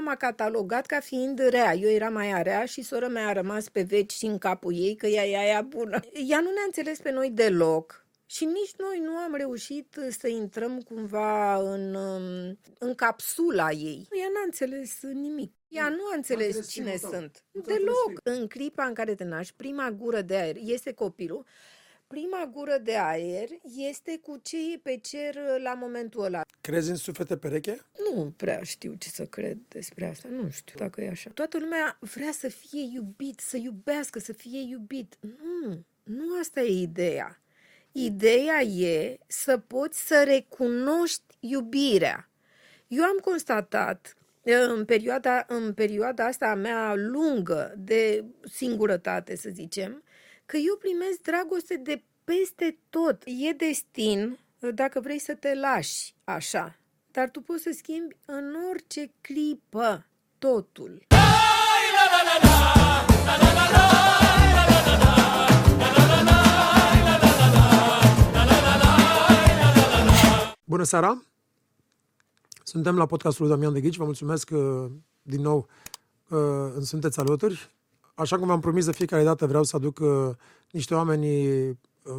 m-a catalogat ca fiind rea. Eu eram mai rea și sora mea a rămas pe veci și în capul ei că ea e aia bună. Ea nu ne-a înțeles pe noi deloc. Și nici noi nu am reușit să intrăm cumva în, um, în capsula ei. Ea n-a înțeles nimic. Ea nu a înțeles, înțeles cine sunt. Deloc. În clipa în care te naști, prima gură de aer este copilul prima gură de aer este cu ce e pe cer la momentul ăla. Crezi în suflete pereche? Nu prea știu ce să cred despre asta, nu știu dacă e așa. Toată lumea vrea să fie iubit, să iubească, să fie iubit. Nu, nu asta e ideea. Ideea e să poți să recunoști iubirea. Eu am constatat în perioada, în perioada asta a mea lungă de singurătate, să zicem, că eu primesc dragoste de peste tot. E destin dacă vrei să te lași așa, dar tu poți să schimbi în orice clipă totul. Bună seara! Suntem la podcastul lui Damian de Ghici. Vă mulțumesc că din nou sunteți alături așa cum v-am promis de fiecare dată, vreau să aduc uh, niște oameni uh,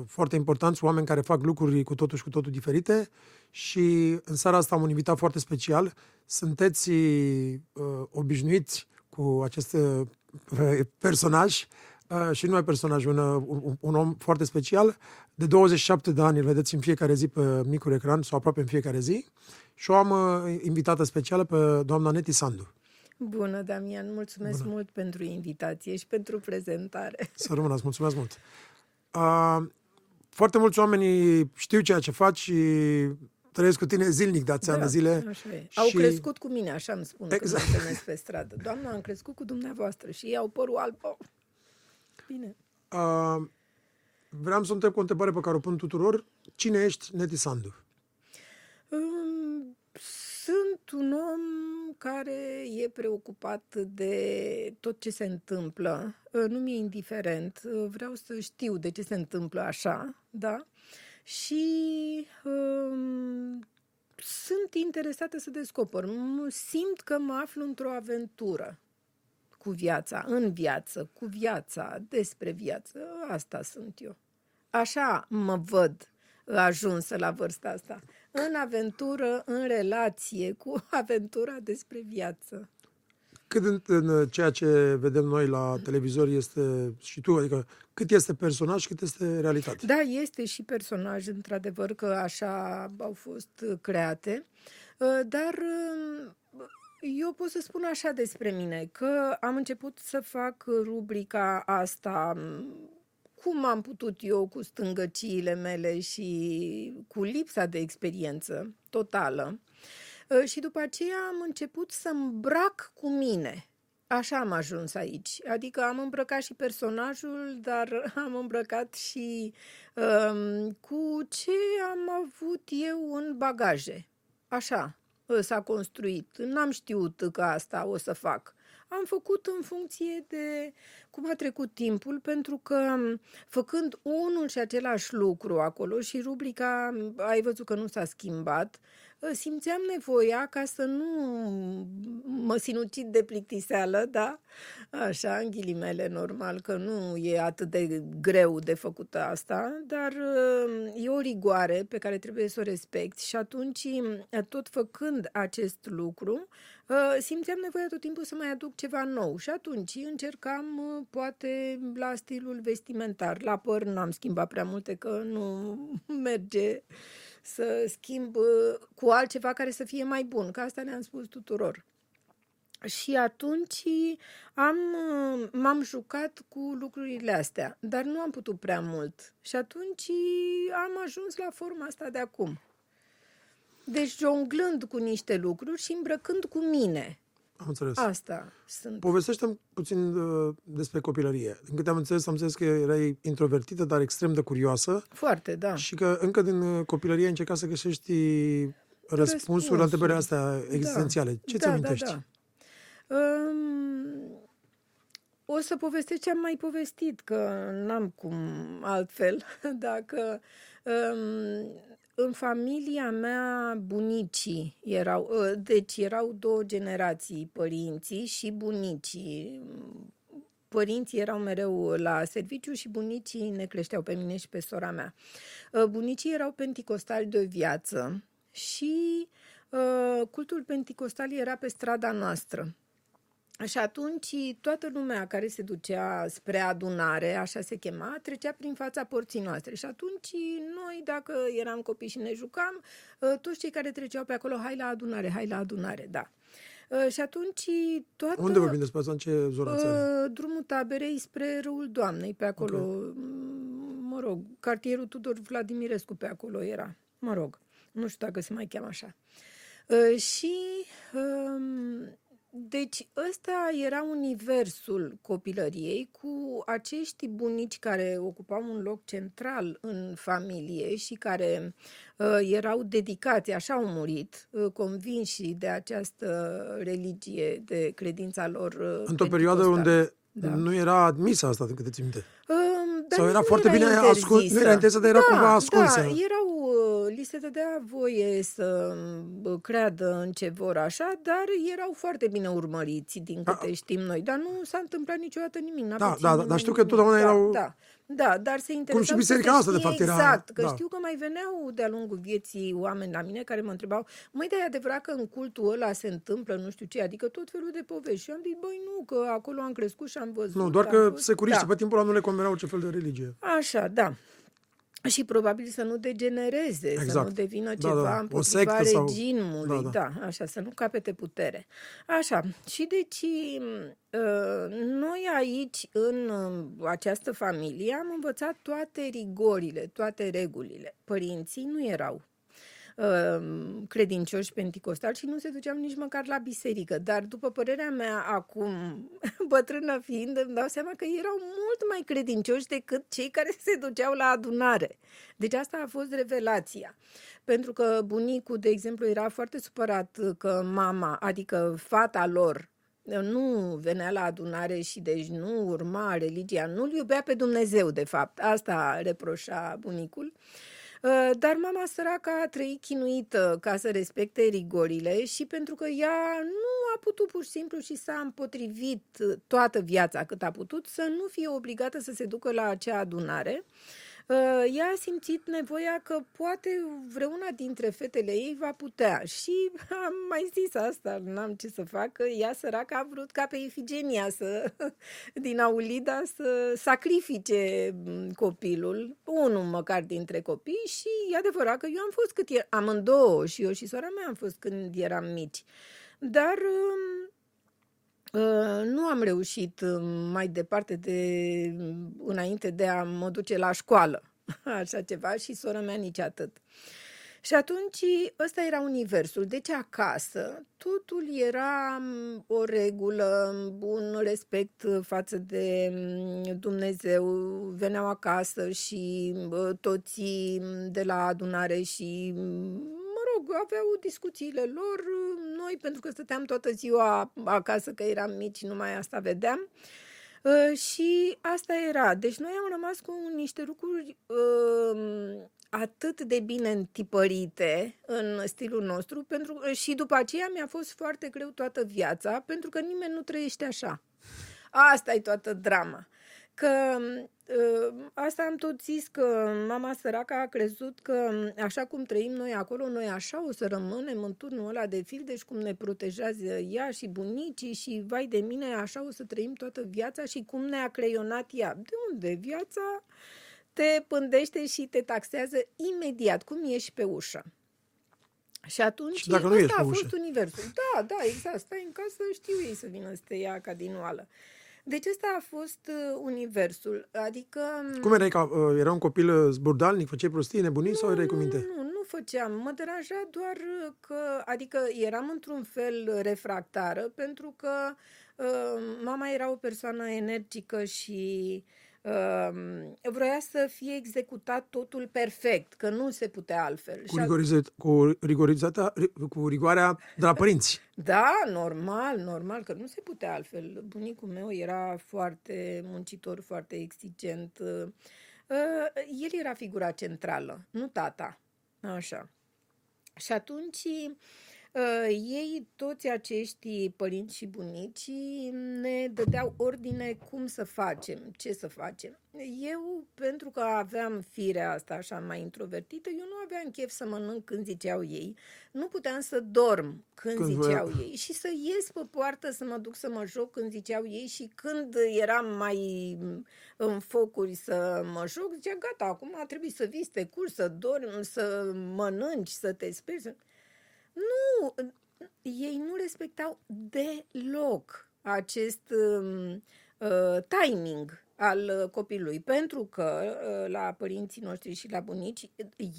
foarte importanți, oameni care fac lucruri cu totul și cu totul diferite și în seara asta am un invitat foarte special. Sunteți uh, obișnuiți cu acest uh, personaj uh, și nu mai personaj, un, uh, un, un om foarte special. De 27 de ani îl vedeți în fiecare zi pe micul ecran sau aproape în fiecare zi și o am uh, invitată specială pe doamna Neti Sandu. Bună, Damian, mulțumesc Bună. mult pentru invitație și pentru prezentare. Să rămână, îți mulțumesc mult. Uh, foarte mulți oameni știu ceea ce faci și trăiesc cu tine zilnic de ați da, zile. Așa e. Și... Au crescut cu mine, așa îmi spun exact. când întâlnesc pe stradă. Doamna, am crescut cu dumneavoastră și ei au părul alb. Oh. Bine. Uh, vreau să întreb cu o întrebare pe care o pun tuturor. Cine ești, Neti Sandu? Um, sunt un om care e preocupat de tot ce se întâmplă. Ă, nu mi-e indiferent. Ă, vreau să știu de ce se întâmplă așa, da? Și um, sunt interesată să descoper. Simt că mă aflu într-o aventură cu viața, în viață, cu viața, despre viață. Asta sunt eu. Așa mă văd ajunsă la vârsta asta în aventură, în relație cu aventura despre viață. Cât în, în ceea ce vedem noi la televizor este și tu, adică cât este personaj, cât este realitate? Da, este și personaj, într-adevăr, că așa au fost create, uh, dar uh, eu pot să spun așa despre mine, că am început să fac rubrica asta cum am putut eu cu stângăciile mele și cu lipsa de experiență totală. Ă, și după aceea am început să îmbrac cu mine. Așa am ajuns aici. Adică am îmbrăcat și personajul, dar am îmbrăcat și um, cu ce am avut eu în bagaje. Așa s-a construit. N-am știut că asta o să fac am făcut în funcție de cum a trecut timpul, pentru că făcând unul și același lucru acolo și rubrica, ai văzut că nu s-a schimbat, ă, simțeam nevoia ca să nu mă sinucid de plictiseală, da? Așa, în ghilimele, normal, că nu e atât de greu de făcut asta, dar ă, e o rigoare pe care trebuie să o respect și atunci, tot făcând acest lucru, ă, simțeam nevoia tot timpul să mai aduc ceva nou și atunci încercam, poate, la stilul vestimentar. La păr n-am schimbat prea multe, că nu merge să schimb uh, cu altceva care să fie mai bun, că asta ne-am spus tuturor. Și atunci am, uh, m-am jucat cu lucrurile astea, dar nu am putut prea mult. Și atunci am ajuns la forma asta de acum. Deci jonglând cu niște lucruri și îmbrăcând cu mine. Am înțeles. Asta sunt. Povestește-mi puțin uh, despre copilărie. Din câte am înțeles, am înțeles că erai introvertită, dar extrem de curioasă. Foarte, da. Și că încă din uh, copilărie încerca să găsești răspunsuri la întrebările astea existențiale. Da. Ce ți amintești? Da, da. Um, o să povestesc ce am mai povestit, că n-am cum altfel. Dacă um, în familia mea bunicii erau, uh, deci erau două generații, părinții și bunicii. Părinții erau mereu la serviciu și bunicii ne creșteau pe mine și pe sora mea. Uh, bunicii erau penticostali de viață și uh, cultul penticostal era pe strada noastră. Și atunci toată lumea care se ducea spre adunare, așa se chema, trecea prin fața porții noastre. Și atunci noi, dacă eram copii și ne jucam, ă, toți cei care treceau pe acolo, hai la adunare, hai la adunare, da. Ă, și atunci toată... Unde vorbim despre asta? În ce zonă uh, Drumul taberei spre Râul Doamnei, pe acolo. Okay. Mă rog, cartierul Tudor Vladimirescu pe acolo era. Mă rog, nu știu dacă se mai cheamă așa. Uh, și... Uh, deci ăsta era universul copilăriei cu acești bunici care ocupau un loc central în familie și care uh, erau dedicați, așa au murit, uh, convinși de această religie, de credința lor. Uh, Într-o perioadă unde da. nu era admisă asta, de câte ți minte. Uh, Sau era foarte era bine ascuns, nu era interzisă, dar era da, cumva ascunsă. Da, erau li se dădea voie să creadă în ce vor așa, dar erau foarte bine urmăriți, din câte A, știm noi. Dar nu s-a întâmplat niciodată nimic. Da, da, da, dar știu că totdeauna da, erau... Da, da, dar se interesau Cum și biserica asta, de fapt, era... Exact, că da. știu că mai veneau de-a lungul vieții oameni la mine care mă întrebau, măi, dar e adevărat că în cultul ăla se întâmplă nu știu ce, adică tot felul de povești. Și am zis, băi, nu, că acolo am crescut și am văzut. Nu, doar că securiștii da. pe timpul ăla nu le conveneau ce fel de religie. Așa, da și probabil să nu degenereze, exact. să nu devină da, ceva da. împotriva regimului, sau... da, da. da, așa, să nu capete putere. Așa, și deci ă, noi aici, în această familie, am învățat toate rigorile, toate regulile. Părinții nu erau Um, credincioși penticostali și nu se duceam nici măcar la biserică. Dar, după părerea mea, acum, bătrână fiind, îmi dau seama că erau mult mai credincioși decât cei care se duceau la adunare. Deci asta a fost revelația. Pentru că bunicul, de exemplu, era foarte supărat că mama, adică fata lor, nu venea la adunare și deci nu urma religia, nu-L iubea pe Dumnezeu, de fapt. Asta reproșa bunicul. Uh, Uh, dar mama săracă a trăit chinuită ca să respecte rigorile și pentru că ea nu a putut pur și simplu și s-a împotrivit toată viața cât a putut să nu fie obligată să se ducă la acea adunare, Uh, ea a simțit nevoia că poate vreuna dintre fetele ei va putea. Și am mai zis asta, n-am ce să fac, că ea săracă a vrut ca pe Ifigenia să, din Aulida să sacrifice mm, copilul, unul măcar dintre copii și e adevărat că eu am fost cât era, amândouă și eu și sora mea am fost când eram mici. Dar um, Uh, nu am reușit uh, mai departe de înainte de a mă duce la școală, așa ceva, și sora mea nici atât. Și atunci ăsta era universul. Deci acasă totul era um, o regulă, un respect față de um, Dumnezeu. Veneau acasă și uh, toții de la adunare și rog, aveau discuțiile lor, noi, pentru că stăteam toată ziua acasă, că eram mici, numai asta vedeam. Uh, și asta era. Deci noi am rămas cu niște lucruri uh, atât de bine întipărite în stilul nostru pentru, și după aceea mi-a fost foarte greu toată viața, pentru că nimeni nu trăiește așa. Asta e toată drama. Că Ă, asta am tot zis că mama săracă a crezut că așa cum trăim noi acolo, noi așa o să rămânem în turnul ăla de fil, deci cum ne protejează ea și bunicii și vai de mine, așa o să trăim toată viața și cum ne-a creionat ea. De unde? Viața te pândește și te taxează imediat, cum ieși pe ușă. Și atunci și dacă nu ăsta a fost ușă. universul. Da, da, exact. Stai în casă, știu ei să vină să te ia ca din oală. Deci ăsta a fost uh, universul, adică... Um, cum erai? Ca, uh, era un copil uh, zburdalnic? Făceai prostii, nebunii nu, sau erai cu minte? Nu, nu făceam. Mă deranja doar uh, că... Adică eram într-un fel refractară pentru că uh, mama era o persoană energică și uh, vroia să fie executat totul perfect, că nu se putea altfel. Cu, rigorizat, cu, rigorizata, cu rigoarea de la părinți. Da, normal, normal, că nu se putea altfel. Bunicul meu era foarte muncitor, foarte exigent. Uh, el era figura centrală, nu tata. Așa. Și atunci uh, ei, toți acești părinți și bunici, ne dădeau ordine cum să facem, ce să facem. Eu, pentru că aveam firea asta așa mai introvertită, eu nu aveam chef să mănânc când ziceau ei, nu puteam să dorm când, când ziceau vă... ei și să ies pe poartă să mă duc să mă joc când ziceau ei și când eram mai în focuri să mă joc, zicea gata, acum trebuie să vii, să te culci, să dormi, să mănânci, să te speri. Să... Nu, ei nu respectau deloc acest uh, uh, timing al uh, copilului, pentru că uh, la părinții noștri și la bunici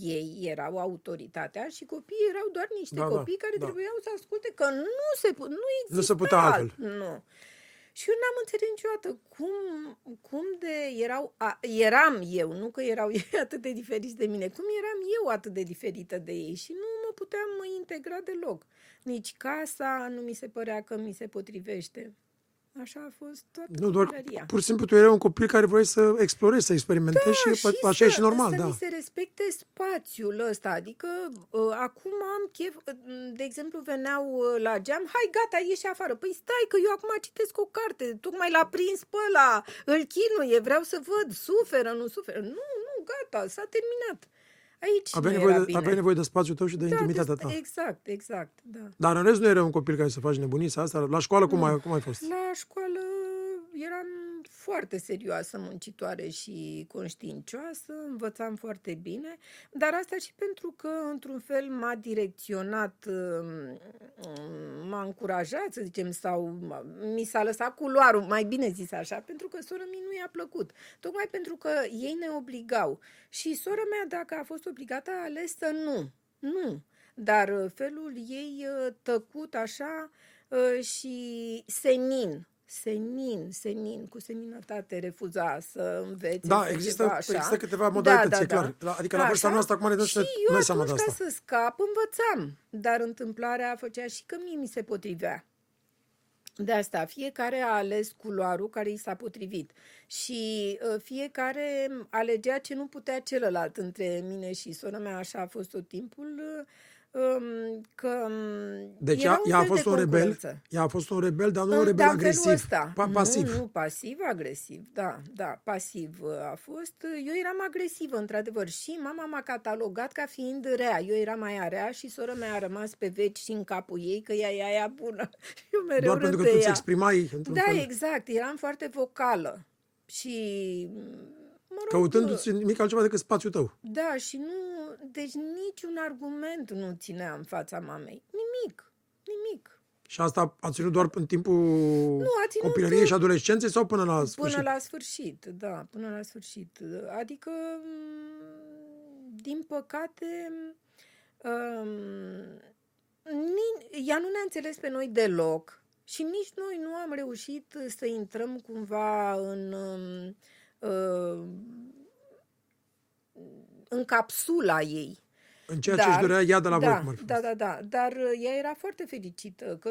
ei erau autoritatea și copiii erau doar niște da, da copii da, care da. trebuiau să asculte că nu se nu exista nu se putea altfel. Nu. Și eu n-am înțeles niciodată cum, cum de erau, a, eram eu, nu că erau ei atât de diferiți de mine, cum eram eu atât de diferită de ei și nu mă puteam integra deloc. Nici casa nu mi se părea că mi se potrivește. Așa a fost toată Nu, doar copilăria. pur și simplu tu erai un copil care vrei să explorezi, să experimentezi da, și, și așa să, e și normal. Să da. se respecte spațiul ăsta. Adică uh, acum am chef, uh, de exemplu, veneau uh, la geam, hai gata, ieși afară. Păi stai că eu acum citesc o carte, tocmai l-a prins pe ăla, îl chinuie, vreau să văd, suferă, nu suferă. Nu, nu, gata, s-a terminat. Aici aveai nevoie, de, bine. aveai nevoie de spațiul tău și de da, intimitatea ta. Exact, exact, da. Dar în rest nu era un copil care să faci nebunii sau asta? La școală cum, ai, cum ai fost? La școală eram foarte serioasă, muncitoare și conștiincioasă, învățam foarte bine, dar asta și pentru că, într-un fel, m-a direcționat, um, m-a încurajat, să zicem, sau mi s-a lăsat culoarul, mai bine zis așa, pentru că sora mea nu i-a plăcut. Tocmai pentru că ei ne obligau. Și sora mea, dacă a fost obligată, a ales să nu. Nu. Dar felul ei uh, tăcut așa uh, și senin, senin, senin, cu seninătate refuza să învețe. Da, există, ceva așa. există câteva modalități, da, da, da. clar. Adică la vârsta noastră acum ne dăm și noi seama de asta. să scap, învățam. Dar întâmplarea făcea și că mie mi se potrivea. De asta, fiecare a ales culoarul care i s-a potrivit și uh, fiecare alegea ce nu putea celălalt între mine și sora mea, așa a fost tot timpul. Uh, Um, că um, deci ea, ea a fost un rebel, ea a fost un rebel, dar nu un rebel agresiv, ăsta. Pa- pasiv. Nu, nu, pasiv-agresiv, da, da, pasiv a fost. Eu eram agresivă, într-adevăr, și mama m-a catalogat ca fiind rea. Eu eram mai rea și sora mea a rămas pe veci și în capul ei că ea e aia bună. Eu mereu Doar pentru că tu îți exprimai Da, fel. exact, eram foarte vocală. Și mă rog, Căutându-ți nimic altceva decât spațiul tău. Da, și nu, deci niciun argument nu ținea în fața mamei. Nimic, nimic. Și asta a ținut doar în timpul nu, a ținut copilăriei și adolescenței sau până la sfârșit? Până la sfârșit, da, până la sfârșit. Adică, din păcate, um, ea nu ne-a înțeles pe noi deloc și nici noi nu am reușit să intrăm cumva în um, Uh, în capsula ei. În ceea dar, ce își dorea ea de la da, voi, Da, da, da. Dar uh, ea era foarte fericită că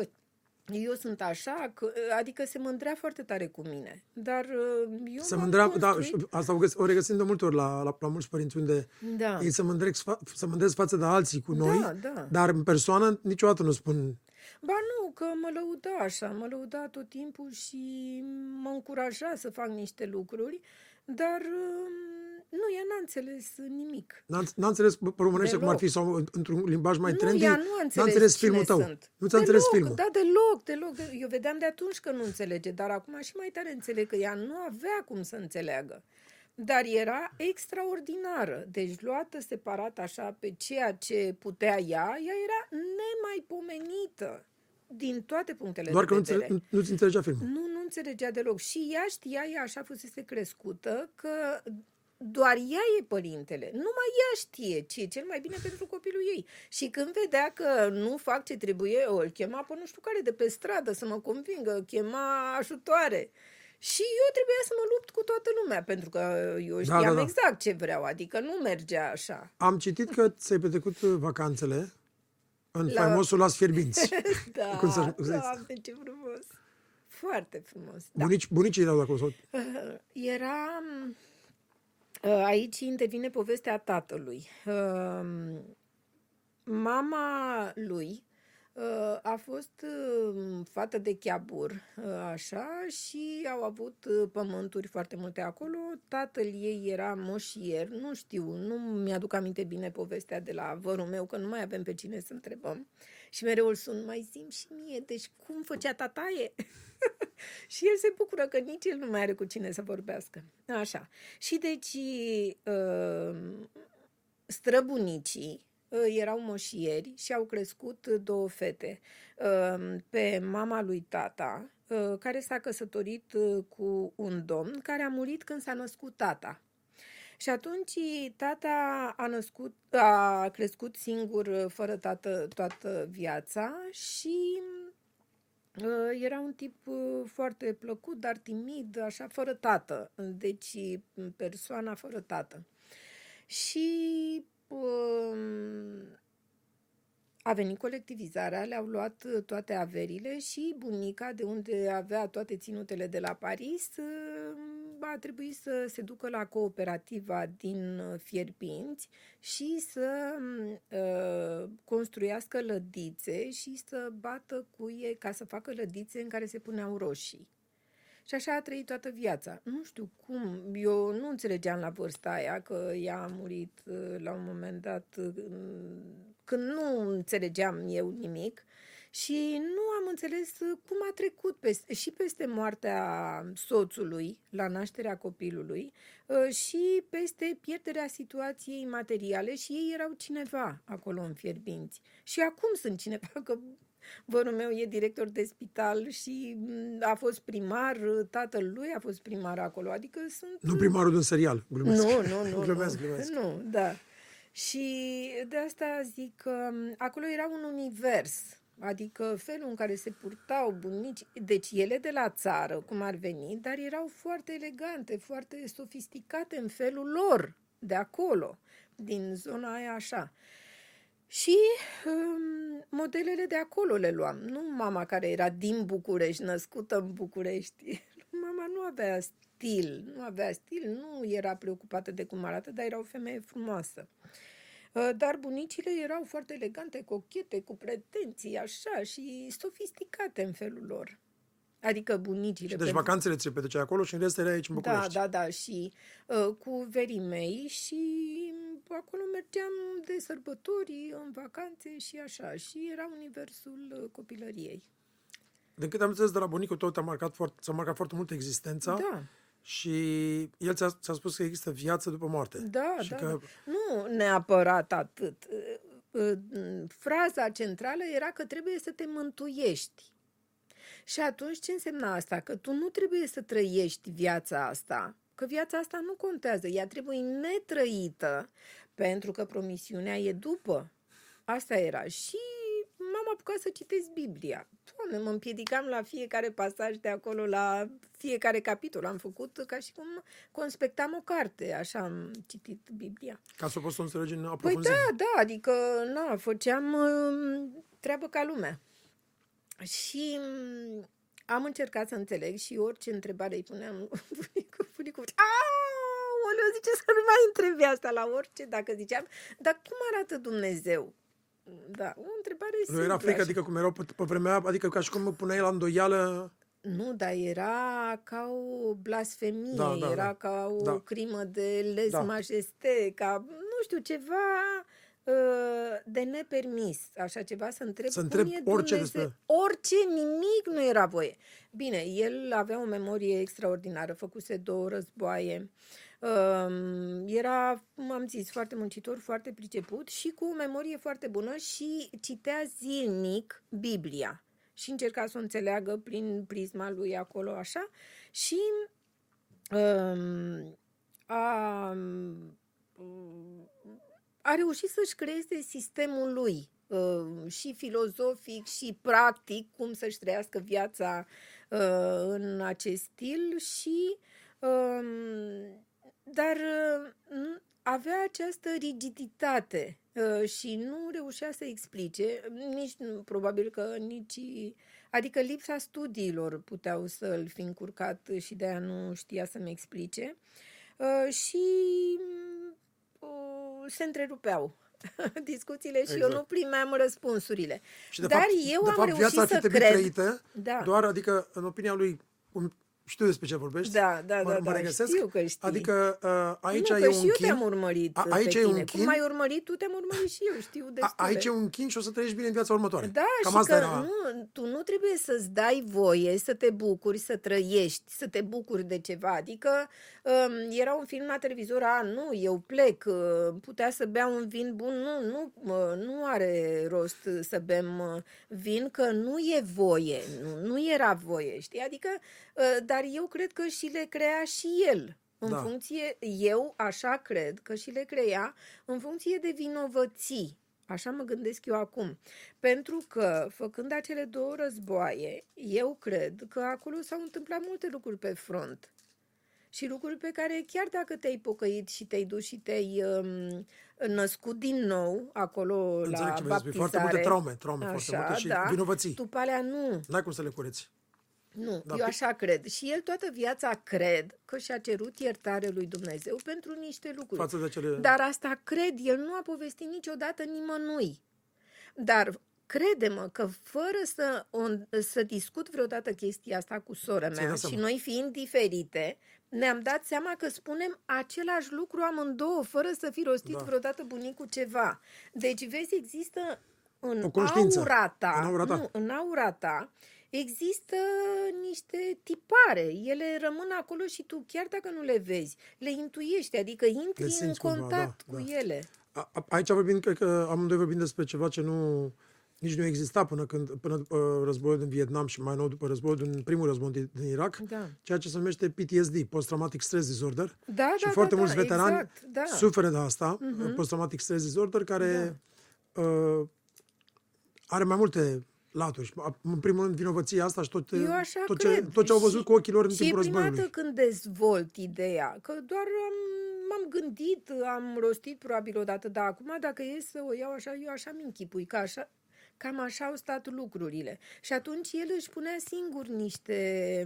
eu sunt așa, că, uh, adică se mândrea foarte tare cu mine. Dar eu Se mândrea, da, asta o, găs- o regăsim de multe ori la, la, la mulți părinți, unde da. ei se mândresc, se mândresc față de alții cu noi, da, da. dar în persoană niciodată nu spun Ba nu, că mă lăuda așa, mă lăuda tot timpul și mă încuraja să fac niște lucruri, dar um, nu, ea n-a înțeles nimic. N-a, n-a înțeles pe românește cum ar fi sau într-un limbaj mai nu, trendy? Ea nu a înțeles, n-a înțeles filmul tău. Sunt. Nu ți-a înțeles filmul. Da, deloc, deloc. Eu vedeam de atunci că nu înțelege, dar acum și mai tare înțeleg că ea nu avea cum să înțeleagă. Dar era extraordinară. Deci luată separat așa pe ceea ce putea ea, ea era nemaipomenită din toate punctele Doar de că vedere. nu, nu înțelegea filmul. Nu, nu înțelegea deloc. Și ea știa, ea așa fusese crescută, că doar ea e părintele. Numai ea știe ce e cel mai bine pentru copilul ei. Și când vedea că nu fac ce trebuie, o îl chema pe nu știu care de pe stradă să mă convingă, chema ajutoare. Și eu trebuia să mă lupt cu toată lumea, pentru că eu da, știam da, da, da. exact ce vreau, adică nu mergea așa. Am citit că ți-ai petrecut vacanțele în la... faimosul las fierbinți. da, Cum să, doamne, ce frumos. Foarte frumos. Da. Bunici, bunicii erau acolo? Sau? Uh, era... Uh, aici intervine povestea tatălui. Uh, mama lui uh, a fost uh, fată de chiabur, uh, așa, și au avut uh, pământuri foarte multe acolo. Tatăl ei era moșier, nu știu, nu mi-aduc aminte bine povestea de la vărul meu, că nu mai avem pe cine să întrebăm. Și mereu îl sun, mai zim și mie, deci cum făcea tataie? și el se bucură că nici el nu mai are cu cine să vorbească. Așa. Și deci uh, străbunicii uh, erau moșieri și au crescut două fete. Uh, pe mama lui tata, uh, care s-a căsătorit uh, cu un domn care a murit când s-a născut tata. Și atunci tata a, născut, a crescut singur, uh, fără tată, toată viața și uh, era un tip uh, foarte plăcut, dar timid, așa, fără tată. Deci persoana fără tată. Și um, a venit colectivizarea, le-au luat uh, toate averile și bunica, de unde avea toate ținutele de la Paris, uh, a trebuit să se ducă la cooperativa din uh, Fierbinți și să uh, construiască lădițe și să bată cuie ca să facă lădițe în care se puneau roșii. Și așa a trăit toată viața. Nu știu cum, eu nu înțelegeam la vârsta aia că ea a murit la un moment dat când nu înțelegeam eu nimic și nu am înțeles cum a trecut peste, și peste moartea soțului la nașterea copilului ă, și peste pierderea situației materiale și ei erau cineva acolo în fierbinți. Și acum sunt cineva, că Vărul meu e director de spital și a fost primar, tatăl lui a fost primar acolo, adică sunt... Nu primarul de un serial, glumesc. Nu, nu, nu. glumesc, glumesc. Nu, da. Și de asta zic că acolo era un univers, adică felul în care se purtau bunici, deci ele de la țară, cum ar veni, dar erau foarte elegante, foarte sofisticate în felul lor, de acolo, din zona aia așa. Și um, modelele de acolo le luam. Nu mama care era din București, născută în București. Mama nu avea stil, nu avea stil, nu era preocupată de cum arată, dar era o femeie frumoasă. Uh, dar bunicile erau foarte elegante, cochete, cu pretenții, așa, și sofisticate în felul lor. Adică bunicile. Și deci pentru... vacanțele ți le petreceai acolo și în rest era aici în da, București. Da, da, da. Și uh, cu verii mei și acolo mergeam de sărbători, în vacanțe și așa. Și era universul uh, copilăriei. Din câte am înțeles de la bunicul tău, te-a marcat foarte, ți-a marcat foarte mult existența. Da. Și el ți-a, ți-a spus că există viață după moarte. Da, și da, că... da. Nu neapărat atât. Fraza centrală era că trebuie să te mântuiești. Și atunci ce însemna asta? Că tu nu trebuie să trăiești viața asta, că viața asta nu contează, ea trebuie netrăită, pentru că promisiunea e după. Asta era. Și m-am apucat să citesc Biblia. Doamne, mă împiedicam la fiecare pasaj de acolo, la fiecare capitol. Am făcut ca și cum conspectam o carte, așa am citit Biblia. Ca să poți să o înțelegi în Păi aprofunzime. da, da, adică, na, făceam uh, treabă ca lumea. Și um, am încercat să înțeleg și orice întrebare îi puneam bunicul, bunicul, Aoleu, zice să nu mai întrebi asta la orice, dacă ziceam, dar cum arată Dumnezeu? Da, o întrebare Nu simplă. era frică, așa. adică cum erau pe, pe vremea, adică ca și cum puneai la îndoială... Nu, dar era ca o blasfemie, Da, da, era da. ca o Da. crimă de les Da. majeste, ca, nu știu, ceva uh, de nepermis, așa ceva, să întreb Să cum întreb e orice Dumnezeu. despre- Orice, nimic nu era voie. Bine, el avea o memorie extraordinară, făcuse două războaie, um, era, am zis, foarte muncitor, foarte priceput și cu o memorie foarte bună și citea zilnic Biblia și încerca să o înțeleagă prin prisma lui acolo, așa, și um, a, a reușit să-și creeze sistemul lui uh, și filozofic și practic, cum să-și trăiască viața uh, în acest stil și um, dar uh, avea această rigiditate uh, și nu reușea să explice, nici probabil că nici Adică lipsa studiilor puteau să-l fi încurcat și de-aia nu știa să-mi explice. Uh, și uh, se întrerupeau discuțiile și Exact. eu nu primeam răspunsurile. Și de Dar fapt, eu de am fapt, reușit viața ar fi să trebuit cred. trăită, Da. doar, adică, în opinia lui, cum știu despre ce vorbești, Da, da, mă, da, mă da, regăsesc, știu că știi. adică uh, aici nu, e că un și eu chin, te-am urmărit A- aici pe e un tine. chin. Cum m-ai urmărit, tu te-am urmărit și eu, știu a, destule. aici e un chin și o să trăiești bine în viața următoare. Da, Cam și asta că era... nu, tu nu trebuie să-ți dai voie să te bucuri, să trăiești, să te bucuri de ceva. Adică um, era un film la televizor, a, nu, eu plec, uh, putea să bea un vin bun, nu, nu, uh, nu are rost să bem uh, vin, că nu e voie, nu, nu era voie, știi? Adică, uh, dar eu cred că și le crea și el. În Da. funcție, eu așa cred că și le crea în funcție de vinovății. Așa mă gândesc eu acum. Pentru că, făcând acele două războaie, eu cred că acolo s-au întâmplat multe lucruri pe front. Și lucruri pe care chiar dacă te-ai pocăit și te-ai dus și te-ai um, născut din nou acolo Înțeleg la ce vrei să spui. baptizare, Foarte multe traume, traume foarte așa, multe și da, vinovății. tu pe alea nu, N-ai cum să le cureți. Nu, Da, eu pe- așa cred. Și el toată viața cred că și-a cerut iertare lui Dumnezeu pentru niște lucruri. Față de acele... Dar asta cred, el nu a povestit niciodată nimănui. Dar crede-mă că fără să, on, să discut vreodată chestia asta cu sora Ți-ai mea dat și seama. noi fiind diferite, ne-am dat seama că spunem același lucru amândouă, fără să fi rostit Da. vreodată bunicul ceva. Deci, vezi, există în O conștiință. aura ta, În aura ta. Nu, în aura ta există niște tipare. Ele rămân acolo și tu, chiar dacă nu le vezi, le intuiești, adică intri Le în simți cumva, contact da, cu da. ele. A- a- Aici vorbim, cred că amândoi vorbim despre ceva ce nu nici nu exista până, când, până după războiul din Vietnam și mai nou după războiul din primul război din, din Irak, Da. ceea ce se numește PTSD, Post-Traumatic Stress Disorder. Da, și da, foarte da, mulți da, veterani exact, da. Mhm. suferă de asta, Post-Traumatic Stress Disorder, care uh, are mai multe laturi. În primul rând, vinovăția asta și tot, Eu așa tot, cred. ce, tot ce au văzut Și- cu ochii lor în și timpul e prima războiului. dată când dezvolt ideea, că doar am, m-am gândit, am rostit probabil odată, dar acum dacă e să o iau așa, eu așa mi-închipui, că așa, cam așa au stat lucrurile. Și atunci el își punea singur niște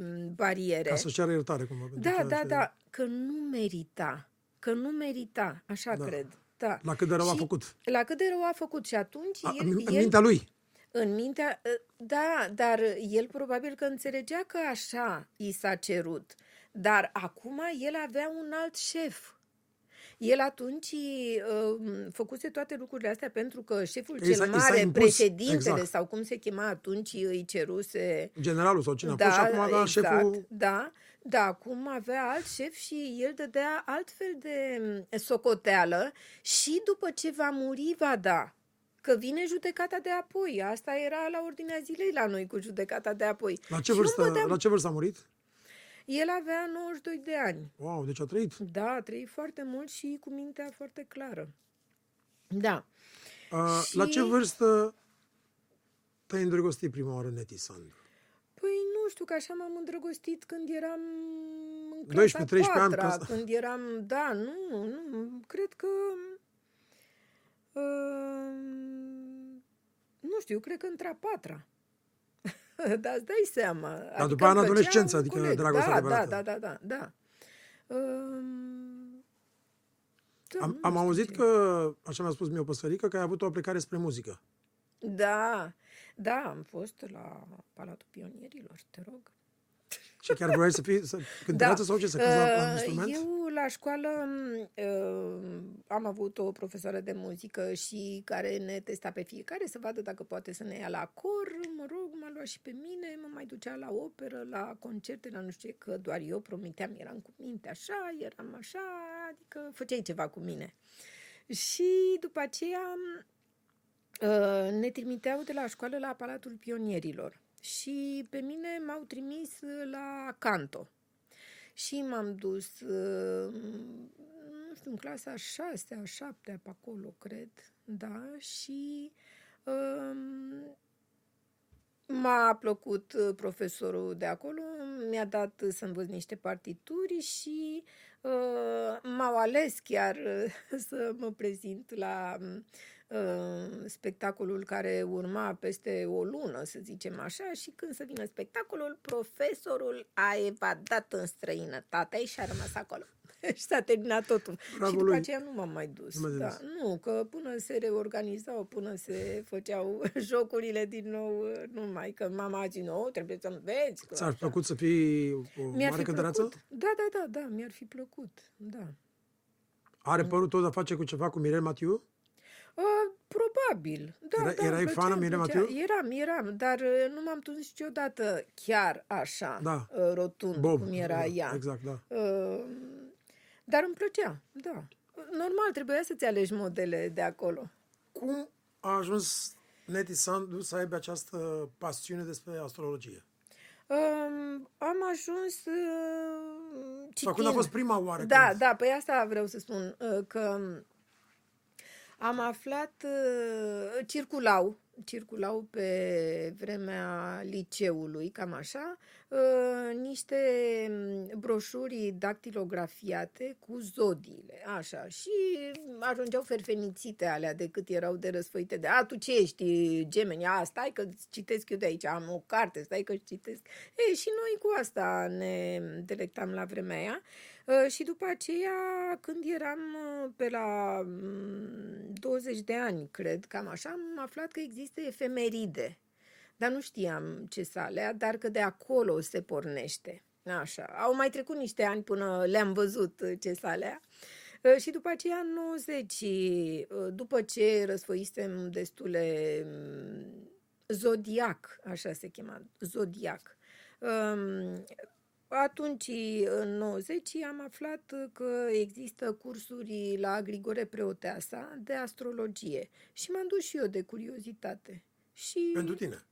m, bariere. Ca să-și ceară iertare, cumva. pentru Da, ceea da, ce- da, că nu merita, că nu merita, așa Da. cred. Da. La cât de rău a Și făcut. La cât de rău a făcut și atunci A, el, în, în el mintea lui. În mintea, ă, da, dar el probabil că înțelegea că așa i s-a cerut. Dar acum el avea un alt șef. El atunci uh, făcuse toate lucrurile astea pentru că șeful I s-a- cel i s-a mare, impus, președintele exact. sau cum se chema atunci, îi ceruse Generalul sau cine a fost și acum avea exact, șeful... Da, da, acum avea alt șef și el dădea altfel de m, socoteală și după ce va muri va da. Că vine judecata de apoi. Asta era la ordinea zilei la noi cu judecata de apoi. La ce, Și nu vârstă, bădeam- la ce vârstă a murit? El avea 92 de ani. Wow, deci a trăit. Da, a trăit foarte mult și cu mintea foarte clară. Da. Uh, Și- La ce vârstă te-ai îndrăgostit prima oară, Neti Sandu? Păi nu știu, că așa m-am îndrăgostit când eram în 12-13 clasa ani, patra, ca să- când eram, da, nu, nu, cred că, uh, nu știu, cred că între a patra. Dar îți dai seama. Dar după aia în îmi plăcea adolescență, un adică coleg. dragostea da, adevărată. Da, da, da, da, da. Um, da, Am, nu am știu auzit ce. că, așa mi-a spus mie o păsărică, că ai avut o plecare spre muzică. Da, da, am fost la Palatul Pionierilor, te rog. Și chiar vreau să fii să cântăreață sau ce, să cânti la, la Uh, instrument? Eu la școală uh, am avut o profesoară de muzică și care ne testa pe fiecare să vadă dacă poate să ne ia la cor. Mă rog, m-a luat și pe mine, mă mai ducea la operă, la concerte, la nu știu ce, că doar eu promiteam, eram cu minte așa, eram așa, adică făceai ceva cu mine. Și după aceea uh, ne trimiteau de la școală la Palatul Pionierilor. Și pe mine m-au trimis la canto. Și m-am dus, uh, nu știu, în clasa a șasea, a șaptea, pe acolo, cred, da, și um, m-a plăcut uh, profesorul de acolo, mi-a dat să învăț niște partituri și uh, m-au ales chiar uh, să mă prezint la uh, spectacolul care urma peste o lună, să zicem așa, și când să vină spectacolul, profesorul a evadat în străinătate și a rămas acolo. și s-a terminat totul. Bravo și după lui. aceea nu m-am mai dus. Nu m-ai da. dus. Nu, că până se reorganizau, până se făceau jocurile din nou, nu mai, că mama a zis, nu, trebuie să înveți. Că Ți-ar așa." plăcut să fii o Mi-ar mare fi cântăreață? plăcut. Da, da, da, da, mi-ar fi plăcut, da. Are părul tot de-a face cu ceva cu Mirel Matiu? Uh, probabil. Da, Era- da, erai îmi plăcea, fană îmi Mirela plăcea. Mathieu? Eram, eram, dar uh, nu m-am tuns niciodată chiar așa, Da. uh, rotund, Bob. cum era da, ea. Exact, da. Uh, dar îmi plăcea, da. Normal, trebuia să-ți alegi modele de acolo. Cum a ajuns Neti Sandu să aibă această pasiune despre astrologie? Um, am ajuns uh, Sau citind. când a fost prima oară? Da, când... da, păi asta vreau să spun, uh, că am aflat, uh, circulau, circulau pe vremea liceului, cam așa, uh, niște mm, broșuri dactilografiate cu zodiile, așa, și ajungeau ferfenițite alea de cât erau de răsfăite de, a, tu ce ești, gemeni, a, stai că citesc eu de aici, am o carte, stai că citesc. Ei, și noi cu asta ne delectam la vremea aia. Uh, Și după aceea, când eram uh, pe la mm, 20 de ani, cred, cam așa, am aflat că există efemeride. Dar nu știam ce să alea, dar că de acolo se pornește. Așa. Au mai trecut niște ani până le-am văzut uh, ce să alea. Uh, Și după aceea, în 90, uh, după ce răsfăisem destule mm, Zodiac, așa se chema, Zodiac. Um, atunci, în 90, am aflat că există cursuri la Grigore Preoteasa de astrologie și m-am dus și eu de curiozitate. Și, Pentru tine.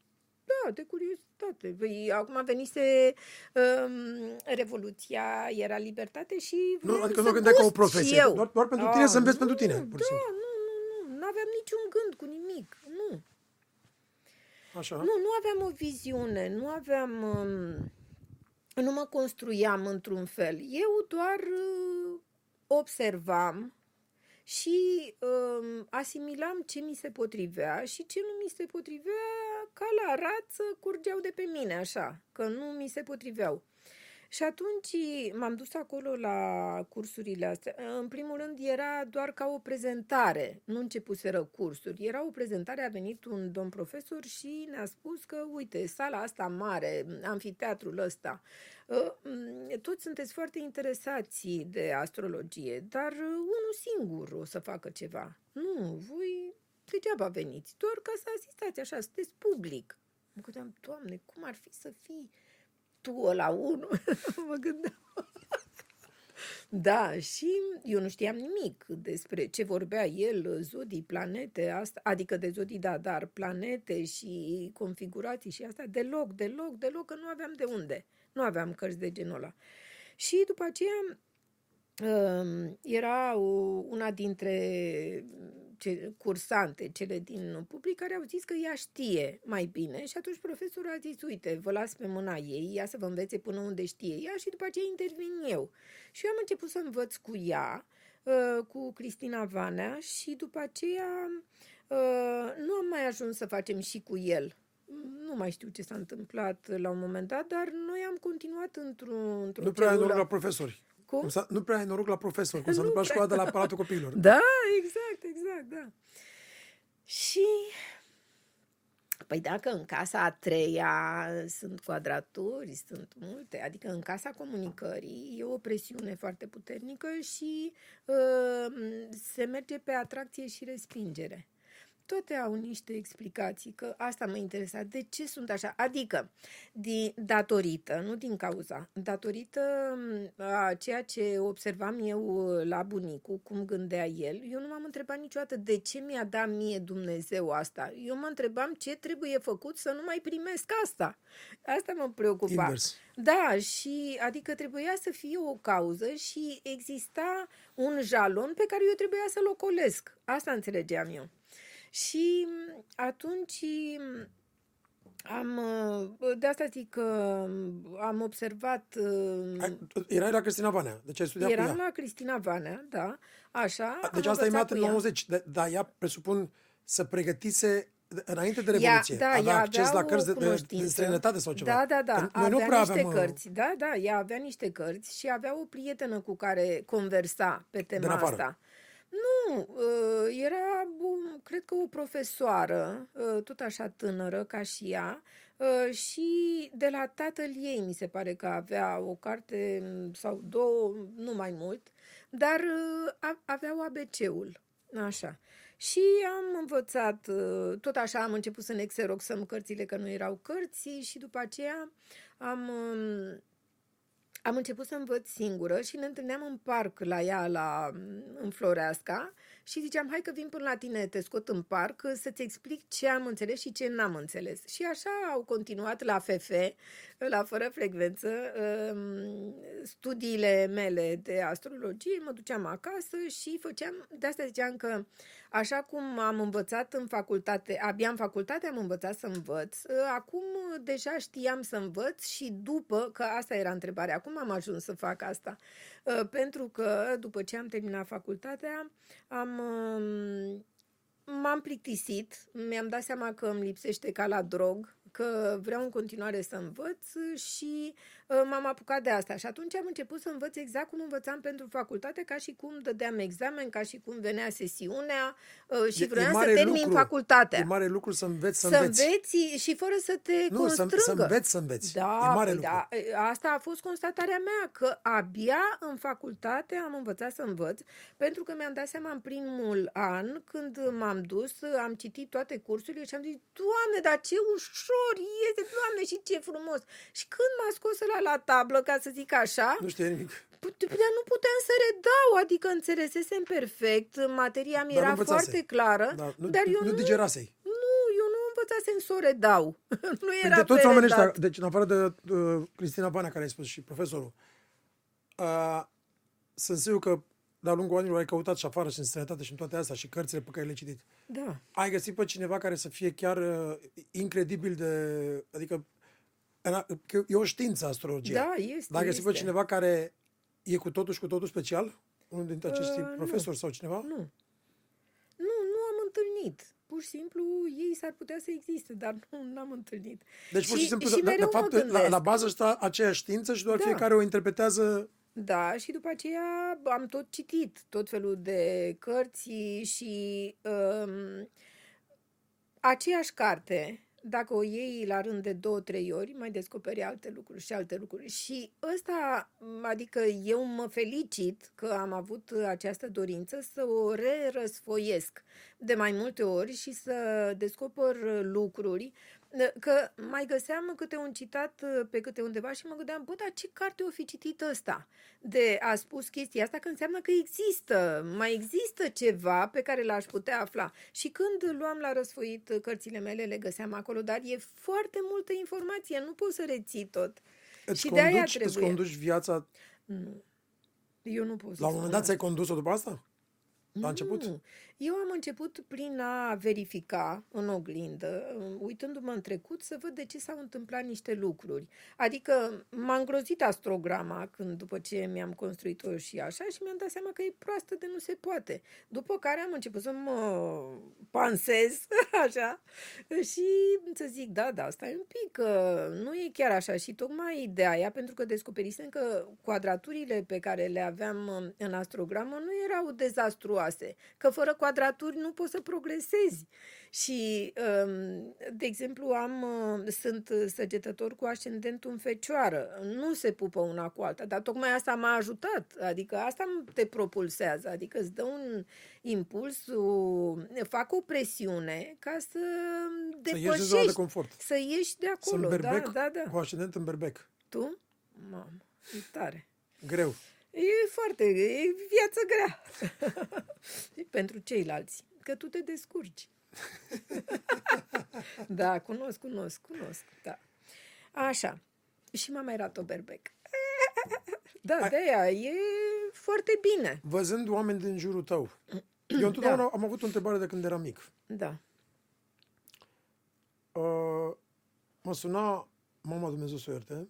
da, de curiozitate. Păi, acum venise um, Revoluția, era libertate și Nu, vreau adică să nu gândeai ca o gust și profesie. eu. Doar, doar pentru Ah, tine să înveți nu, pentru tine, pur și Da, simplu. nu, nu, nu. Nu aveam niciun gând cu nimic. Nu. Așa? Nu, nu aveam o viziune, nu aveam... um, Nu mă construiam într-un fel. Eu doar uh, observam și um, asimilam ce mi se potrivea și ce nu mi se potrivea, ca la rață, curgeau de pe mine, așa, că nu mi se potriveau. Și atunci m-am dus acolo la cursurile astea. În primul rând era doar ca o prezentare, nu începuseră cursuri. Era o prezentare, a venit un domn profesor și ne-a spus că, uite, sala asta mare, amfiteatrul ăsta, uh, m, toți sunteți foarte interesați de astrologie, dar uh, unul singur o să facă ceva. Nu, voi degeaba veniți, doar ca să asistați așa, sunteți public. Mă gândeam, Doamne, cum ar fi să fii tu la unul? mă gândeam. Da, și eu nu știam nimic despre ce vorbea el, zodii, planete, asta, adică de zodii, da, dar planete și configurații și asta, deloc, deloc, deloc, că nu aveam de unde. Nu aveam cărți de genul ăla. Și după aceea um, era o, una dintre ce, cursante, cele din public, care au zis că ea știe mai bine și atunci profesorul a zis, uite, vă las pe mâna ei, ea să vă învețe până unde știe ea și după aceea intervin eu. Și eu am început să învăț cu ea, uh, cu Cristina Vanea și după aceea uh, nu am mai ajuns să facem și cu el. Nu mai știu ce s-a întâmplat la un moment dat, dar noi am continuat într-o, într-o Nu prea ai celulă. noroc la profesori. Cum? Cum s-a, nu prea ai noroc la profesori, cum s-a Nu întâmplat și cu prea. ăla de la Palatul Copiilor. Da, exact, exact, da. Și Păi dacă în casa a treia sunt quadraturi, sunt multe, adică în casa comunicării e o presiune foarte puternică și uh, se merge pe atracție și respingere. Toate au niște explicații, că asta mă interesa. De ce sunt așa? Adică, din, datorită, nu din cauza, datorită m, a ceea ce observam eu la bunicul, cum gândea el, eu nu m-am întrebat niciodată de ce mi-a dat mie Dumnezeu asta. Eu mă întrebam ce trebuie făcut să nu mai primesc asta. Asta mă preocupa. Invers. Da, și adică trebuia să fie o cauză și exista un jalon pe care eu trebuia să-l ocolesc. Asta înțelegeam eu. Și m, atunci m, am, uh, de asta zic că am observat, uh, Ai- Erai la Cristina Vanea, deci ai studiat cu eram ea. la Cristina Vanea, da, așa. Deci am asta e învățat imediat cu în ea. 90, da- dar ea, presupun, să pregătise înainte de Ea, Revoluție, da, avea ea acces la avea cărți o de, de, cunoștință. de străinătate sau ceva. Da, da, da. Că Noi nu avea prea niște aveam... uh, cărți. Da, da, ea avea niște cărți și avea o prietenă cu care conversa pe tema afară. asta. Nu, uh, era, bun, cred că o profesoară, uh, tot așa tânără ca și ea, uh, și de la tatăl ei mi se pare că avea o carte m, sau două, nu mai mult, dar uh, a- aveau ABC-ul. Așa. Și am învățat, uh, tot așa am început să ne xeroxăm cărțile, că nu erau cărți și după aceea am, um, am început să învăț singură și ne întâlneam în parc la ea, la, în Floreasca și ziceam, hai că vin până la tine, te scot în parc să-ți explic ce am înțeles și ce n-am înțeles. Și așa au continuat la FF, la fără frecvență, um, studiile mele de astrologie, mă duceam acasă și făceam, de asta ziceam că așa cum am învățat în facultate, abia în facultate am învățat să învăț, ă, acum deja știam să învăț și după, că asta era întrebarea, cum am ajuns să fac asta? Ă, Pentru că după ce am terminat facultatea, am um, m-am plictisit, mi-am dat seama că îmi lipsește ca la drog, că vreau în continuare să învăț și uh, m-am apucat de asta. Și atunci am început să învăț exact cum învățam pentru facultate, ca și cum dădeam examen, ca și cum venea sesiunea uh, și E- e vreau să mare termin lucru. facultatea. E mare lucru să înveți să, să înveți. înveți și fără să te Nu, să, constrângă. să înveți să înveți. Da, e mare păi lucru. da, asta a fost constatarea mea, că abia în facultate am învățat să învăț, pentru că mi-am dat seama în primul an, când m-am dus, am citit toate cursurile și am zis, Doamne, dar ce ușor este, Doamne, și ce frumos. Și când m-a scos la la tablă, ca să zic așa, Nu știe nimic. Put- Dar nu puteam să redau, adică înțelesesem perfect, materia mi Dar nu era învățasei. foarte clară, Da, nu, dar eu nu nu, digerasei. nu, eu nu învățasem să o redau. nu era De toți pe oamenii ăștia, redat. deci în afară de uh, Cristina Banea, care ai spus, și profesorul, uh, sunt sigur că de-a lungul anilor ai căutat și afară și în străinătate și în toate astea și cărțile pe care le-ai citit. Da. Ai găsit pe cineva care să fie chiar uh, incredibil de... Adică că e o știință astrologia. Da, este, Dar ai găsit pe este. cineva care e cu totul și cu totul special? Unul dintre acești Uh, nu. profesori sau cineva? Nu. Nu, nu am întâlnit. Pur și simplu ei s-ar putea să existe, dar nu n-am întâlnit. Deci, pur și, simplu, și de, de mereu mă fapt, la, gândesc. la bază stă aceeași știință și doar Da. fiecare o interpretează Da, și după aceea am tot citit tot felul de cărți și um, aceeași carte, dacă o iei la rând de două, trei ori, mai descoperi alte lucruri și alte lucruri. Și ăsta, adică eu mă felicit că am avut această dorință să o re-răsfoiesc de mai multe ori și să descoper lucruri că mai găseam câte un citat pe câte undeva și mă gândeam, bă, dar ce carte o fi citit ăsta? De a spus chestia asta, că înseamnă că există, mai există ceva pe care l-aș putea afla. Și când luam la răsfoit cărțile mele, le găseam acolo, dar e foarte multă informație, nu poți să reții tot. Îți și de aia conduci, îți trebuie. conduci viața... Nu. Eu nu pot să La un spun moment dat asta. ți-ai condus-o după asta? La început? Nu. Eu am început prin a verifica în oglindă, uitându-mă în trecut, să văd de ce s-au întâmplat niște lucruri. Adică m-a îngrozit astrograma când după ce mi-am construit-o și așa și mi-am dat seama că e proastă de nu se poate. După care am început să mă pansez, așa, și să zic, da, da, stai un pic, că nu e chiar așa și tocmai de aia, pentru că descoperisem că quadraturile pe care le aveam în astrogramă nu erau dezastruoase, că fără quadraturi nu poți să progresezi. Și, um, de exemplu, am, uh, sunt săgetător cu ascendentul în fecioară. Nu se pupă una cu alta, dar tocmai asta m-a ajutat. Adică asta te propulsează, adică îți dă un impuls, o, fac o presiune ca să Să ieși din depășești, zona de confort. să ieși de Sunt acolo. berbec Da, da, da. cu ascendent în berbec. Tu? Mamă, e tare. Greu. E foarte, e viață grea. Pentru ceilalți, că tu te descurci. da, cunosc, cunosc, cunosc, da. Așa. Și m-a mai rat o berbec. Da, de aia e foarte bine. Văzând oameni din jurul tău, eu întotdeauna Da. am avut o întrebare de când eram mic. Da. Uh, mă suna mama Dumnezeu să o ierte.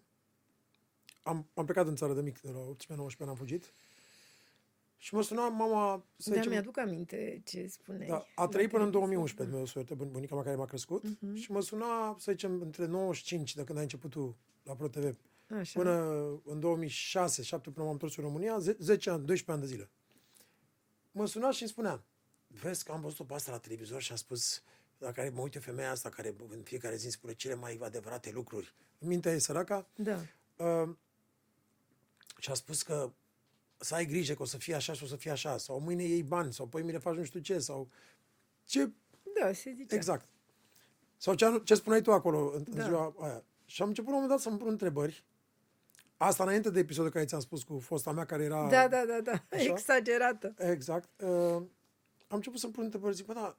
Am, am plecat în țară de mic, de la 18-19 ani am fugit. Și mă suna mama, să Da, zicem, mi-aduc aminte ce spuneai. da, a la trăit până în televizor. 2011, Dumnezeu să o ierte, bun- bunica mea care m-a crescut. Și mă suna, să zicem, între 95, de când ai început tu la ProTV, Așa. până în 2006, 7 până m-am întors în România, ze- 10 ani, 12 ani de zile. Mă suna și îmi spunea, vezi că am văzut-o pe asta la televizor și a spus, la care mă uite femeia asta care în fiecare zi îmi spune cele mai adevărate lucruri. În mintea ei săraca, Da. uh, și a spus că să ai grijă că o să fie așa și o să fie așa, sau mâine iei bani, sau păi mine faci nu știu ce, sau ce Da, se zicea. Exact. Sau ce, ce spuneai tu acolo în, Da. în ziua aia. Și am început la un moment dat să-mi pun întrebări. Asta înainte de episodul care ți-am spus cu fosta mea, care era... Da, da, da, da. Așa? Exagerată. Exact. Uh, am început să-mi pun întrebări. Zic, bă, da,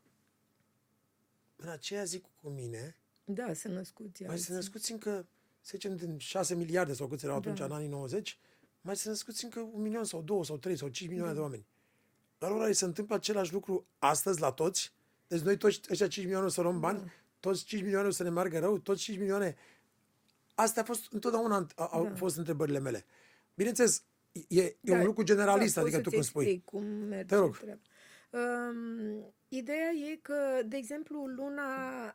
în aceea zi cu mine, Da, să născuți. mai alții. să născuți încă, să zicem, din 6 miliarde sau câți erau atunci, Da. în anii 90, mai să născuți încă un milion sau două sau trei sau cinci milioane de oameni. Dar ora se întâmplă același lucru astăzi la toți. Deci noi toți ăștia 5 milioane o să luăm bani, toți 5 milioane o să ne meargă rău, toți 5 milioane... Astea a fost întotdeauna a- au fost întrebările mele. Bineînțeles, e, e un lucru generalist, da, adică pot tu să-ți cum spui. explic cum merge Te rog. treaba. Um, ideea e că, de exemplu, luna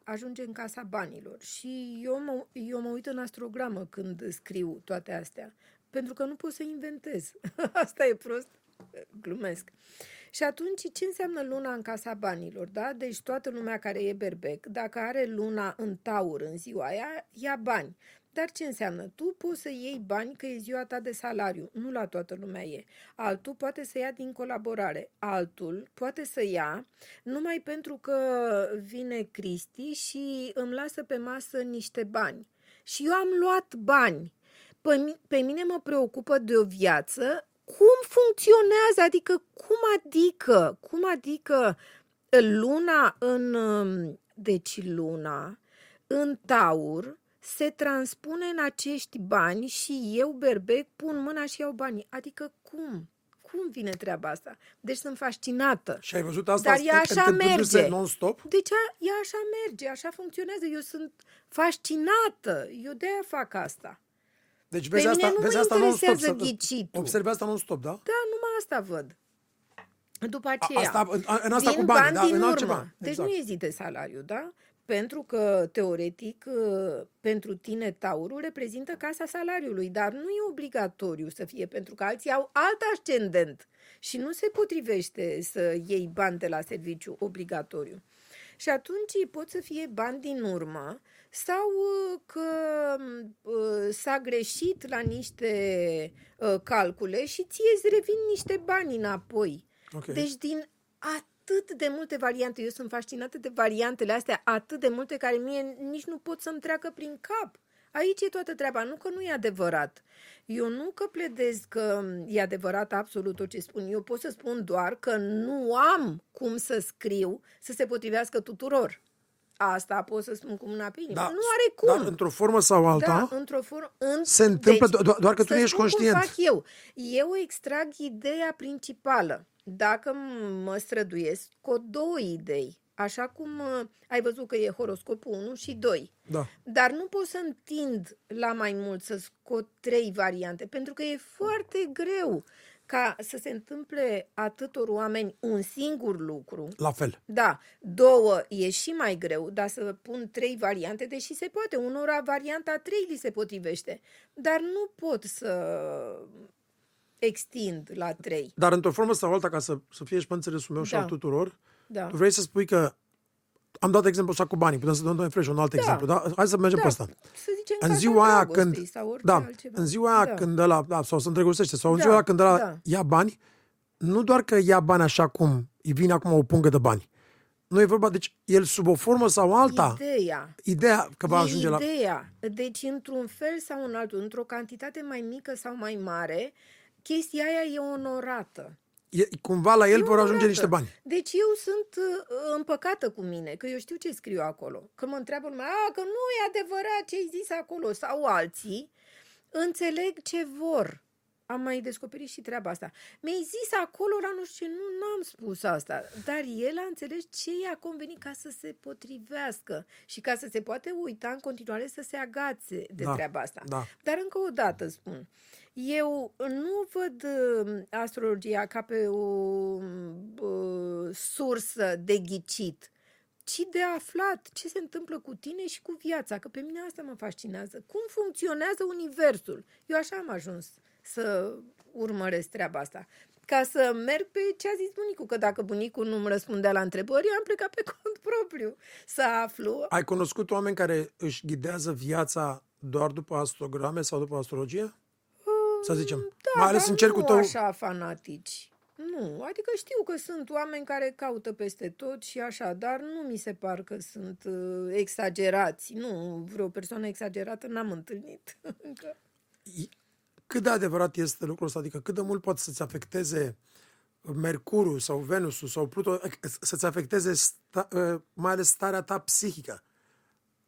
ajunge în casa banilor și eu mă, eu mă uit în astrogramă când scriu toate astea, pentru că nu pot să inventez. Asta e prost, glumesc. Și atunci, ce înseamnă luna în casa banilor, da? Deci toată lumea care e berbec, dacă are luna în taur în ziua aia, ia bani. Dar ce înseamnă? Tu poți să iei bani că e ziua ta de salariu. Nu la toată lumea e. Altul poate să ia din colaborare. Altul poate să ia numai pentru că vine Cristi și îmi lasă pe masă niște bani. Și eu am luat bani. Pe, mi- pe mine mă preocupă de o viață cum funcționează, adică cum adică, cum adică luna în, um, deci luna în taur se transpune în acești bani și eu, berbec, pun mâna și iau banii. Adică cum? Cum vine treaba asta? Deci sunt fascinată. Și ai văzut asta Dar ea așa întâmplându-se merge. non-stop? Deci a, ea așa merge, așa funcționează. Eu sunt fascinată. Eu de-aia fac asta. Deci Pe vezi mine asta, nu vezi mă asta non-stop. interesează să- ghicitul. Observi asta non-stop, da? Da, numai asta văd. După aceea, asta- în- în asta vin cu banii, bani da, din în urmă. altceva. Deci Exact. nu e zi de salariu, da? Pentru că, teoretic, ă, pentru tine taurul reprezintă casa salariului, dar nu e obligatoriu să fie, pentru că alții au alt ascendent și nu se potrivește să iei bani de la serviciu obligatoriu. Și atunci pot să fie bani din urmă sau uh, că uh, s-a greșit la niște uh, calcule și ție îți revin niște bani înapoi. Ok. Deci din atât de multe variante, eu sunt fascinată de variantele astea, atât de multe care mie nici nu pot să-mi treacă prin cap. Aici e toată treaba, nu că nu e adevărat. Eu nu că pledez că e adevărat absolut tot ce spun, eu pot să spun doar că nu am cum să scriu să se potrivească tuturor. Asta pot să spun cu mâna pe inimă. Da, nu are cum. Dar într-o formă sau alta, Da, într-o formă. În... se întâmplă do- do- doar că tu să nu ești spun conștient. Cum fac eu. Eu extrag ideea principală. Dacă mă străduiesc cu două idei, așa cum uh, ai văzut că e horoscopul 1 și 2. da. Dar nu pot să întind la mai mult, să scot trei variante, pentru că e foarte greu ca să se întâmple atâtor oameni un singur lucru. La fel. Da, două e și mai greu, dar să pun trei variante, deși se poate. Unora varianta trei li se potrivește, dar nu pot să extind la trei. Dar într-o formă sau alta, ca să, să fie și pe înțelesul meu și Da. al tuturor, Da. tu vrei să spui că am dat exemplu așa cu banii, putem să dăm fresh un alt exemplu, da? Hai să mergem da. pe asta. Să zicem În casa ziua aia dragostei când, sau orice da, altceva. în ziua aia da. când ăla, da, sau se îndrăgostește, sau în Da, ziua aia când ăla da. ia bani, nu doar că ia bani așa cum îi vine acum o pungă de bani. Nu e vorba, deci el sub o formă sau alta, Ideea. ideea că va e ajunge la... ideea. Deci, într-un fel sau în altul, într-o cantitate mai mică sau mai mare, chestia aia e onorată. E, cumva la el E vor ajunge onorată. niște bani. Deci eu sunt uh, împăcată cu mine, că eu știu ce scriu acolo. Când mă întreabă lumea, a, că nu e adevărat ce ai zis acolo, sau alții, înțeleg ce vor. Am mai descoperit și treaba asta. Mi-ai zis acolo la nu știu ce, nu n-am spus asta, dar el a înțeles ce i-a convenit ca să se potrivească și ca să se poate uita în continuare să se agațe de Da, treaba asta. da. Dar încă o dată spun, eu nu văd uh, astrologia ca pe o uh, sursă de ghicit, ci de aflat ce se întâmplă cu tine și cu viața, că pe mine asta mă fascinează. Cum funcționează universul? Eu așa am ajuns să urmăresc treaba asta. Ca să merg pe ce a zis bunicul, că dacă bunicul nu-mi răspundea la întrebări, eu am plecat pe cont propriu să aflu. Ai cunoscut oameni care își ghidează viața doar după astrograme sau după astrologie? Să zicem. Da, Mai ales dar în cercul nu tău. așa fanatici. Nu, adică știu că sunt oameni care caută peste tot și așa, dar nu mi se par că sunt uh, exagerați. Nu, vreo persoană exagerată n-am întâlnit încă. Cât de adevărat este lucrul ăsta? Adică cât de mult poate să-ți afecteze Mercurul sau Venusul sau Pluto, să-ți afecteze sta, mai ales starea ta psihică.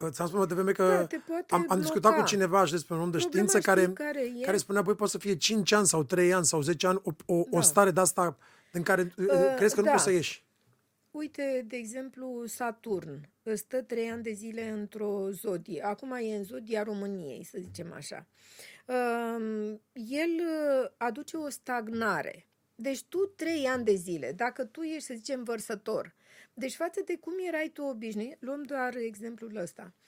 Ți-am spus mai devreme că Da, te poate am, am discutat bloca. cu cineva și despre un om de Problema știință știi care, care e? care spunea, băi, poate să fie 5 ani sau 3 ani sau 10 ani o, o, Da. o stare de asta în care uh, crezi că nu da. poți să ieși. Uite, de exemplu, Saturn stă trei ani de zile într-o zodie. Acum e în zodia României, să zicem așa. Um, El uh, aduce o stagnare. Deci tu trei ani de zile, dacă tu ești, să zicem, vărsător, deci față de cum erai tu obișnuit, luăm doar exemplul ăsta, uh,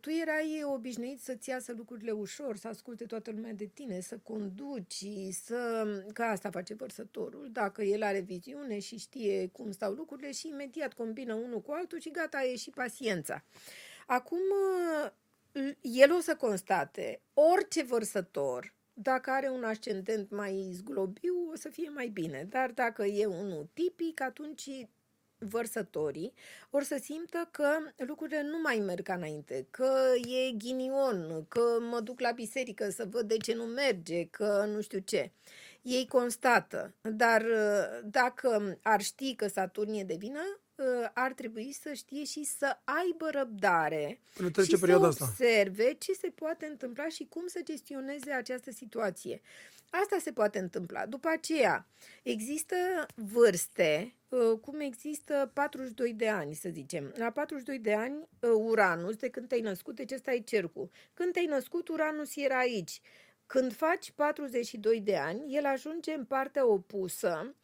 tu erai obișnuit să-ți iasă lucrurile ușor, să asculte toată lumea de tine, să conduci, să... că asta face vărsătorul, dacă el are viziune și știe cum stau lucrurile și imediat combină unul cu altul și gata, a ieșit paciența. Acum, uh, el o să constate, orice vărsător, dacă are un ascendent mai zglobiu, o să fie mai bine. Dar dacă e unul tipic, atunci vărsătorii or să simtă că lucrurile nu mai merg ca înainte, că e ghinion, că mă duc la biserică să văd de ce nu merge, că nu știu ce. Ei constată, dar uh, dacă ar ști că Saturn e de vină, uh, ar trebui să știe și să aibă răbdare Până trece și perioada să asta. observe ce se poate întâmpla și cum să gestioneze această situație. Asta se poate întâmpla. După aceea, există vârste, uh, cum există 42 de ani, să zicem. La 42 de ani, uh, Uranus, de când te-ai născut, deci ăsta e cercul. Când te-ai născut, Uranus era aici. Când faci 42 de ani, el ajunge în partea opusă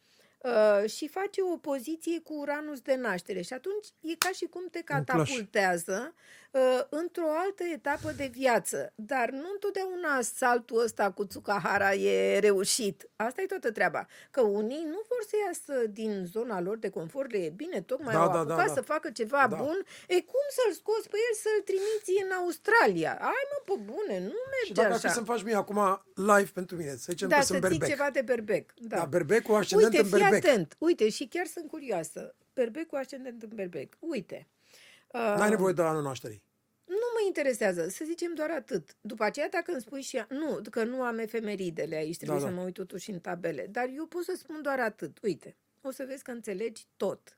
uh, și face o opoziție cu Uranus de naștere. Și atunci e ca și cum te clash. catapultează uh, într-o altă etapă de viață. Dar nu întotdeauna saltul ăsta cu Tsukahara e reușit. Asta e toată treaba. Că unii nu vor să iasă din zona lor de confort, le e bine, tocmai Da, au da, apucat da, da. să facă ceva Da. bun. E cum să-l scoți pe el să-l trimiți în Australia? Ai mă, pe bune, nu Și merge dacă ar așa. fi să-mi faci mie acum live pentru mine, să zicem Da, că să sunt zic berbec. ceva de berbec. Da. Da, berbec cu ascendent Uite, în fii berbec. atent. Uite, și chiar sunt curioasă. Berbec cu ascendent în berbec. Uite. Uh, N-ai nevoie de anul nașterii. Nu mă interesează, să zicem doar atât. După aceea, dacă îmi spui și... Nu, că nu am efemeridele aici, trebuie Da, să da. mă uit totuși în tabele. Dar eu pot să spun doar atât. Uite, o să vezi că înțelegi tot.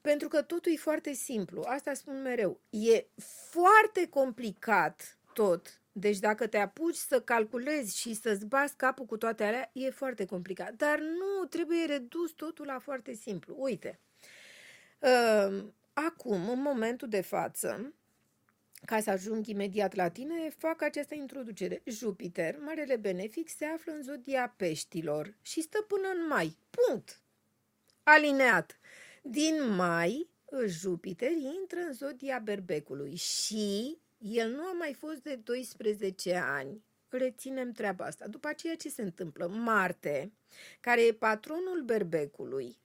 Pentru că totul e foarte simplu. Asta spun mereu. E foarte complicat tot. Deci dacă te apuci să calculezi și să-ți bați capul cu toate alea, e foarte complicat. Dar nu, trebuie redus totul la foarte simplu. Uite, uh, acum, în momentul de față, ca să ajung imediat la tine, fac această introducere. Jupiter, marele benefic, se află în zodia peștilor și stă până în mai. Punct. Alineat. Din mai, Jupiter intră în zodia berbecului și el nu a mai fost de 12 ani. Reținem treaba asta. După aceea ce se întâmplă? Marte, care e patronul berbecului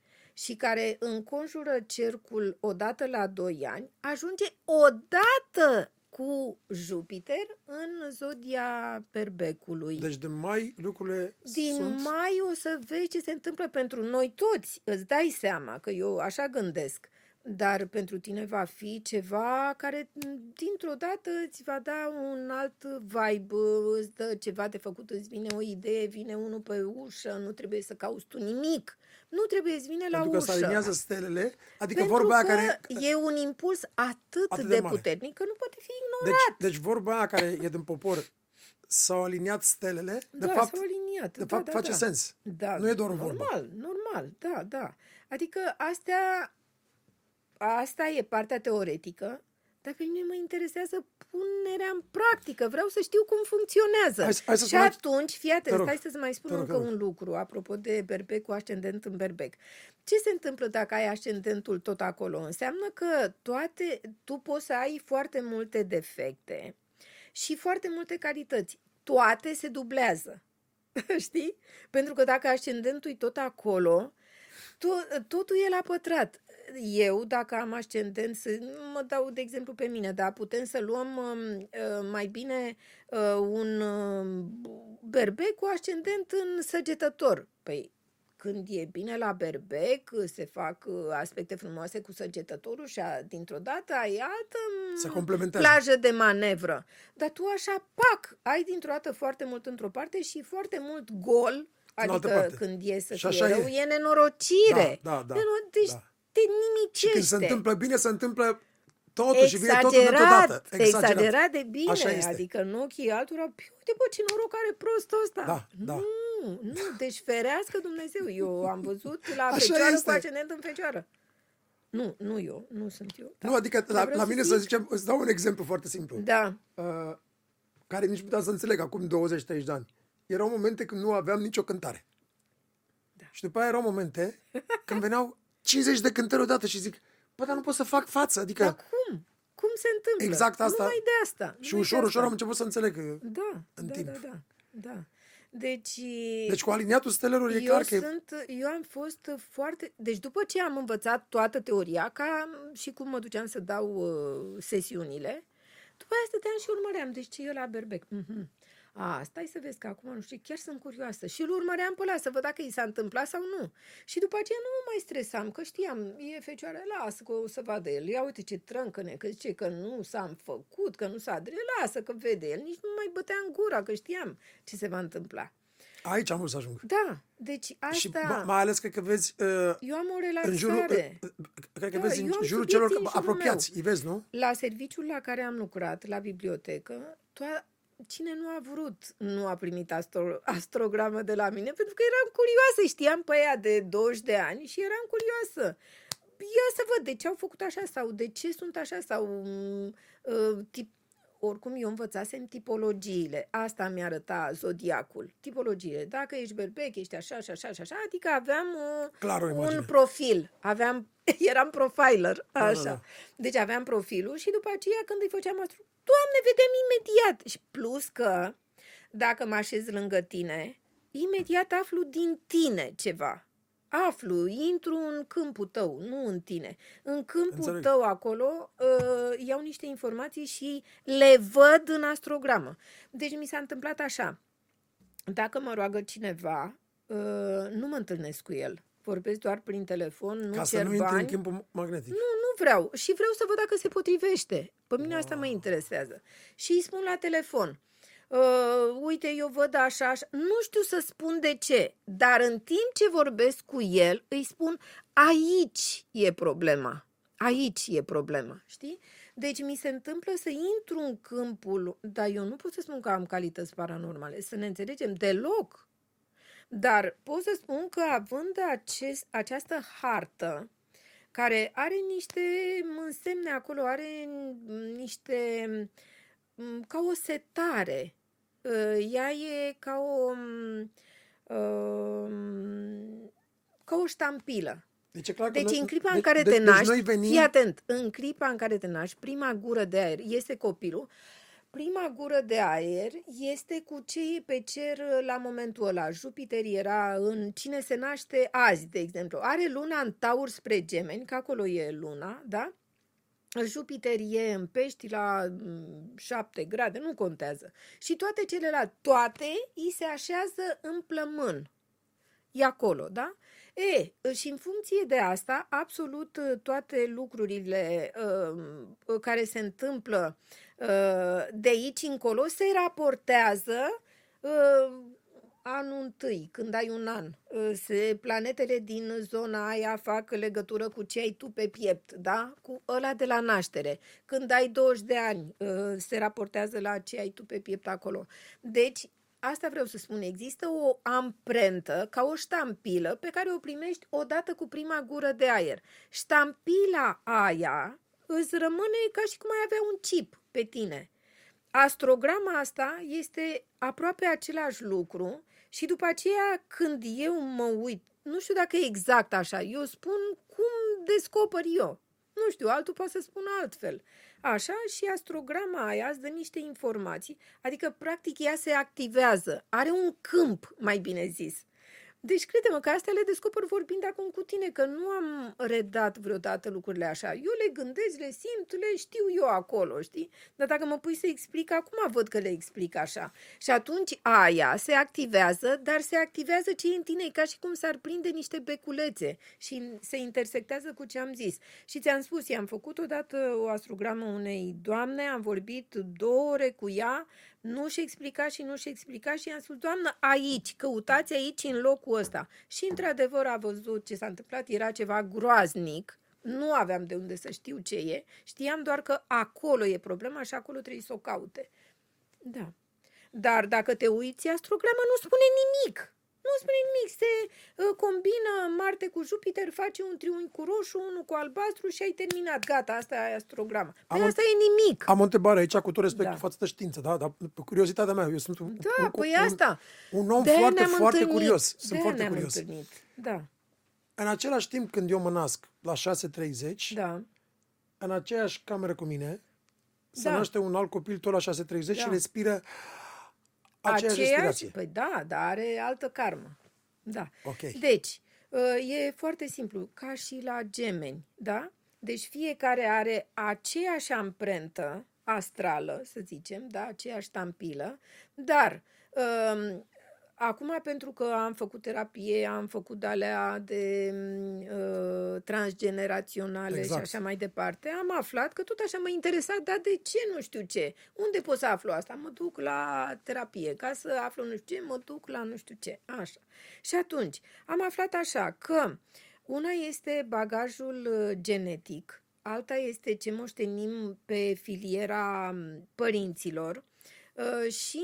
și care înconjură cercul odată la 2 ani, ajunge odată cu Jupiter în zodia berbecului. Deci de mai lucrurile Din sunt... mai o să vezi ce se întâmplă pentru noi toți. Îți dai seama că eu așa gândesc. Dar pentru tine va fi ceva care m, dintr-o dată îți va da un alt vibe, îți dă ceva de făcut, îți vine o idee, vine unul pe ușă, nu trebuie să cauți tu nimic. Nu trebuie, îți vine la Pentru că ușă. se aliniază stelele, adică Pentru vorba aia că care... e un impuls atât, Atât de, de mare. puternic că nu poate fi Deci, ignorat. deci vorba aia care e din popor, s-au aliniat stelele. De da, fapt, s-au aliniat. de da, fapt da, face da. sens. Da, Nu e doar o normal, vorbă. Normal, da, da. Adică astea, asta e partea teoretică, dar pe mine mă interesează punerea în practică. Vreau să știu cum funcționează. Hai să- hai să și spun aici- atunci, fii Te atent, rog. stai să-ți mai spun Te rog, încă te rog. un lucru, apropo de berbec cu ascendent în berbec. Ce se întâmplă dacă ai ascendentul tot acolo? Înseamnă că toate, tu poți să ai foarte multe defecte și foarte multe calități. Toate se dublează. Știi? Pentru că dacă ascendentul e tot acolo, to- totul e la pătrat. Eu, dacă am ascendent, să, mă dau de exemplu pe mine, dar putem să luăm um, uh, mai bine uh, un uh, berbec cu ascendent în săgetător. Păi, când e bine la berbec, se fac uh, aspecte frumoase cu săgetătorul și a, dintr-o dată ai altă Se mm, complementează. plajă de manevră. Dar tu așa, pac, ai dintr-o dată foarte mult într-o parte și foarte mult gol, În altă adică parte. când e să Și fie așa rău, e. e nenorocire. Da, da, da, Nenor- Deci da. Te Și nimicește. când se întâmplă bine, se întâmplă totul și vine totul dintr-o Exagerat, dată. exagerat de bine. Așa este. Adică în ochii altora, "Piu, uite bă, ce noroc are prostul ăsta. Da, da. Nu, nu, deci ferească Dumnezeu. Eu am văzut la Așa fecioară este. cu ascendent în fecioară. Nu, nu eu, nu sunt eu. Nu, adică Dar la, vreau la să mine zic- să zicem, îți dau un exemplu foarte simplu. Da, uh, care nici nu puteam să înțeleg acum 20-30 de ani. Erau momente când nu aveam nicio cântare. Da. Și după aia erau momente când veneau 50 de cântări odată și zic, bă, dar nu pot să fac față. Adică, dar cum? Cum se întâmplă? Exact asta. Numai de asta. și numai ușor, de ușor asta. am început să înțeleg. că- Da, în da, timp. da, da, da. Deci, Deci cu aliniatul stelelor e eu clar că... e- sunt, eu am fost foarte, deci după ce am învățat toată teoria, ca și cum mă duceam să dau uh, sesiunile, după aia stăteam și urmăream, deci ce e la berbec. Mhm. A, stai să vezi că acum nu știu, chiar sunt curioasă. Și îl urmăream pe ăla să văd dacă i s-a întâmplat sau nu. Și după aceea nu mă mai stresam, că știam, e fecioară, lasă că o să vadă el. Ia uite ce trâncăne, că zice că nu s-a făcut, că nu s-a adre, lasă că vede el. Nici nu mai bătea în gura, că știam ce se va întâmpla. Aici am vrut să ajung. Da, deci asta... Și ma- mai ales cred că vezi uh, Eu am o în jurul, relaxare. uh, cred că Da, vezi eu în am jurul subiecte celor în jurul apropiați. meu. Îi vezi, nu? La serviciul la care am lucrat, la bibliotecă, to- cine nu a vrut nu a primit astro- astrogramă de la mine, pentru că eram curioasă, știam pe ea de 20 de ani și eram curioasă. Ia să văd de ce au făcut așa sau de ce sunt așa sau mm, uh, tip, oricum eu învățasem tipologiile. Asta mi arăta zodiacul. Tipologiile. Dacă ești berbec, ești așa și așa și așa, adică aveam uh, Clar o imagine. un profil. Aveam, eram profiler, Da, așa. da, da. Deci aveam profilul și după aceea când îi făceam astro, Doamne, vedem imediat. Și plus că dacă mă așez lângă tine, imediat aflu din tine ceva. Aflu, intru în câmpul tău, nu în tine. În câmpul Înțeleg. tău acolo uh, iau niște informații și le văd în astrogramă. Deci mi s-a întâmplat așa. Dacă mă roagă cineva, uh, nu mă întâlnesc cu el. Vorbesc doar prin telefon, nu Ca să cer nu intri bani. în câmpul magnetic. Nu, nu vreau. Și vreau să văd dacă se potrivește. Pe mine asta mă interesează. Și îi spun la telefon. Uh, uite, eu văd așa, așa. Nu știu să spun de ce, dar în timp ce vorbesc cu el, îi spun aici e problema. Aici e problema, știi? Deci mi se întâmplă să intru în câmpul, dar eu nu pot să spun că am calități paranormale, să ne înțelegem deloc. Dar pot să spun că având acest, această hartă, care are niște însemne acolo, are niște m, ca o setare. Uh, Ea e ca o m, um, ca o ștampilă. Deci, e clar că Deci noi- în clipa în de- care de- te deci naști, noi venim... fii atent, în clipa în care te naști, prima gură de aer este copilul, prima gură de aer este cu ce e pe cer la momentul ăla. Jupiter era în cine se naște azi, de exemplu. Are luna în taur spre gemeni, că acolo e luna, da? Jupiter e în pești la 7 grade, nu contează. Și toate celelalte, toate, îi se așează în plămân. E acolo, da? E, și în funcție de asta, absolut uh, toate lucrurile uh, care se întâmplă uh, de aici încolo se raportează uh, anul întâi, când ai un an, uh, se, planetele din zona aia fac legătură cu ce ai tu pe piept, da? Cu ăla de la naștere. Când ai 20 de ani, uh, se raportează la ce ai tu pe piept acolo. Deci, asta vreau să spun, există o amprentă, ca o ștampilă, pe care o primești odată cu prima gură de aer. Ștampila aia îți rămâne ca și cum ai avea un chip pe tine. Astrograma asta este aproape același lucru și după aceea când eu mă uit, nu știu dacă e exact așa, eu spun cum descoper eu. Nu știu, altul poate să spună altfel. Așa și astrograma aia îți dă niște informații, adică practic ea se activează, are un câmp, mai bine zis. Deci crede-mă că astea le descoper vorbind acum cu tine, că nu am redat vreodată lucrurile așa. Eu le gândesc, le simt, le știu eu acolo, știi? Dar dacă mă pui să explic, acum văd că le explic așa. Și atunci aia se activează, dar se activează ce e în tine, ca și cum s-ar prinde niște beculețe și se intersectează cu ce am zis. Și ți-am spus, i-am făcut odată o astrogramă unei doamne, am vorbit două ore cu ea, nu și explica și nu și explica și i-am spus, doamnă, aici, căutați aici în locul ăsta. Și într-adevăr a văzut ce s-a întâmplat, era ceva groaznic, nu aveam de unde să știu ce e, știam doar că acolo e problema și acolo trebuie să o caute. Da. Dar dacă te uiți, astrograma nu spune nimic. Nu spune nimic, se uh, combină Marte cu Jupiter, face un triunghi cu roșu, unul cu albastru și ai terminat. Gata, asta e astrograma. Păi asta e nimic. Am o întrebare aici cu tot respectul da. față de știință, da? Dar pe curiozitatea mea, eu sunt un, da, un, păi un, asta. un om de foarte, foarte întâlnit. curios. Sunt de foarte curios. Întâlnit. Da. În același timp, când eu mă nasc la 6.30, da. în aceeași cameră cu mine, se da. naște un alt copil tot la 6.30 da. și respiră aceeași, aceeași respirație. Păi da, dar are altă karmă. Da. Okay. Deci, uh, e foarte simplu, ca și la gemeni, da? Deci fiecare are aceeași amprentă astrală, să zicem, da, aceeași tampilă, dar um, Acum, pentru că am făcut terapie, am făcut alea de uh, transgeneraționale exact. și așa mai departe, am aflat că tot așa mă interesa, dar de ce nu știu ce? Unde pot să aflu asta? Mă duc la terapie. Ca să aflu nu știu ce, mă duc la nu știu ce. Așa. Și atunci, am aflat așa că una este bagajul uh, genetic, alta este ce moștenim pe filiera părinților uh, și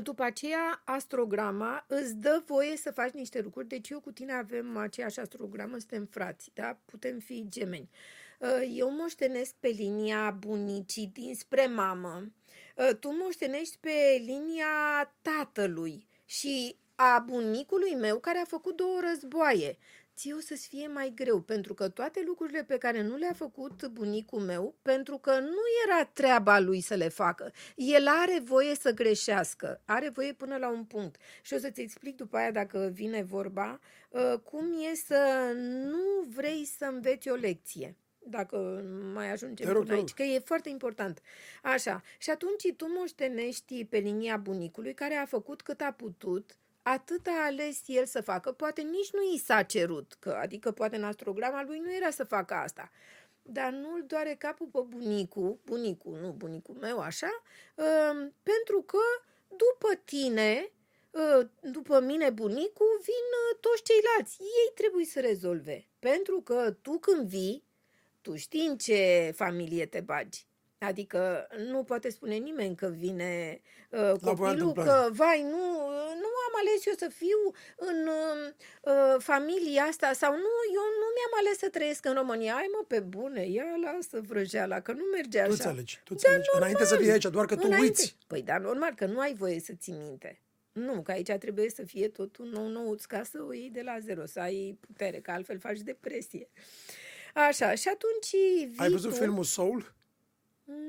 după aceea, astrograma îți dă voie să faci niște lucruri. Deci eu cu tine avem aceeași astrogramă, suntem frați, da? Putem fi gemeni. Uh, eu moștenesc pe linia bunicii dinspre mamă. Uh, tu moștenești pe linia tatălui și a bunicului meu care a făcut două războaie ție o să-ți fie mai greu, pentru că toate lucrurile pe care nu le-a făcut bunicul meu, pentru că nu era treaba lui să le facă. El are voie să greșească, are voie până la un punct. Și o să-ți explic după aia, dacă vine vorba, uh, cum e să nu vrei să înveți o lecție dacă mai ajungem până aici, că e foarte important. Așa, și atunci tu moștenești pe linia bunicului care a făcut cât a putut atât a ales el să facă, poate nici nu i s-a cerut, că, adică poate în astrograma lui nu era să facă asta, dar nu-l doare capul pe bunicul, bunicul, nu bunicul meu, așa, uh, pentru că după tine, uh, după mine bunicul, vin uh, toți ceilalți. Ei trebuie să rezolve, pentru că tu când vii, tu știi în ce familie te bagi. Adică nu poate spune nimeni că vine uh, copilul, că vai, nu, nu am ales eu să fiu în uh, familia asta sau nu, eu nu mi-am ales să trăiesc în România. Ai mă, pe bune, ia lasă vrăjeala, că nu merge așa. Tu alegi, tu da, alegi. Normal, Înainte să fii aici, doar că tu înainte. uiți. Păi da, normal, că nu ai voie să ții minte. Nu, că aici trebuie să fie tot un nou nouț ca să o iei de la zero, să ai putere, că altfel faci depresie. Așa, și atunci Ai văzut tu... filmul Soul?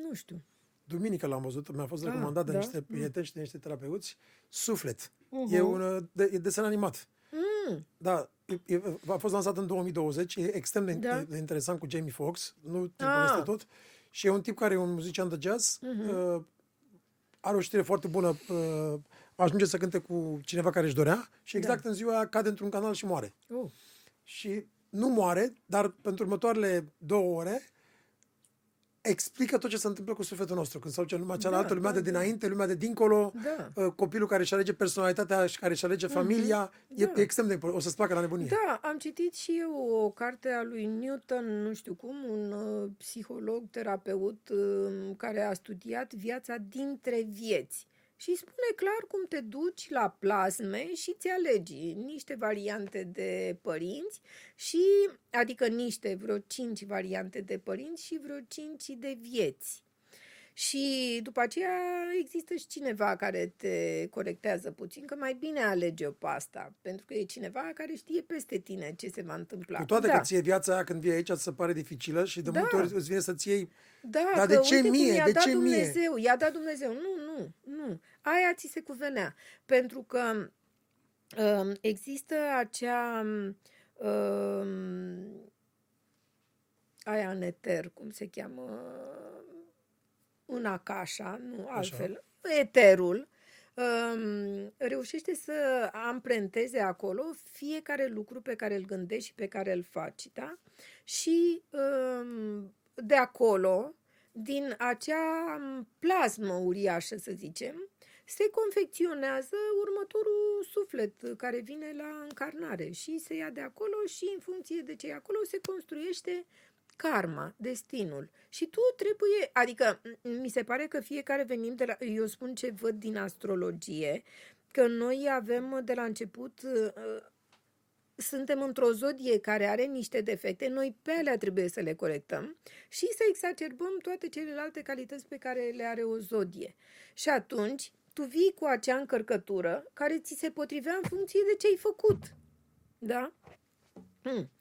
Nu știu. Duminică l-am văzut, mi-a fost ah, recomandat de da? niște prieteni și de niște terapeuți. Suflet. Uh-huh. E un de, e desen animat. Mm. Da, e, a fost lansat în 2020, e extrem de, da. de interesant cu Jamie Foxx, nu te ah. tot. Și e un tip care e un muzician de jazz, uh-huh. uh, are o știre foarte bună, uh, ajunge să cânte cu cineva care își dorea și exact da. în ziua cade într-un canal și moare. Uh. Și nu moare, dar pentru următoarele două ore explică tot ce se întâmplă cu sufletul nostru. Când se duce în lumea cealaltă, Da, lumea da, de dinainte, lumea de dincolo, Da. uh, copilul care își alege personalitatea și care își alege familia, e, Da. e extrem de important. O să-ți placă la nebunie. Da, am citit și eu o carte a lui Newton, nu știu cum, un uh, psiholog, terapeut uh, care a studiat viața dintre vieți. Și spune clar cum te duci la plasme și ți alegi niște variante de părinți și, adică niște, vreo cinci variante de părinți și vreo cinci de vieți. Și după aceea există și cineva care te corectează puțin, că mai bine alege-o pe asta, pentru că e cineva care știe peste tine ce se va întâmpla. Cu toate da. că ție viața aia când vii aici ți se pare dificilă și de Da. multe ori îți vine să-ți iei... Da, Dar că de ce uite cum mie? i-a De dat ce mie? Dumnezeu, i-a dat Dumnezeu. Nu, nu, nu. Aia ți se cuvenea. Pentru că um, există acea um, aia în eter, cum se cheamă, în acașa, nu altfel, eterul, um, reușește să amprenteze acolo fiecare lucru pe care îl gândești și pe care îl faci, da? Și um, de acolo, din acea plasmă uriașă, să zicem, se confecționează următorul suflet care vine la încarnare și se ia de acolo și în funcție de ce e acolo se construiește karma, destinul. Și tu trebuie, adică m- mi se pare că fiecare venim de la, eu spun ce văd din astrologie, că noi avem de la început uh, suntem într-o zodie care are niște defecte, noi pe alea trebuie să le corectăm și să exacerbăm toate celelalte calități pe care le are o zodie. Și atunci tu vii cu acea încărcătură care ți se potrivea în funcție de ce ai făcut. Da? Hmm.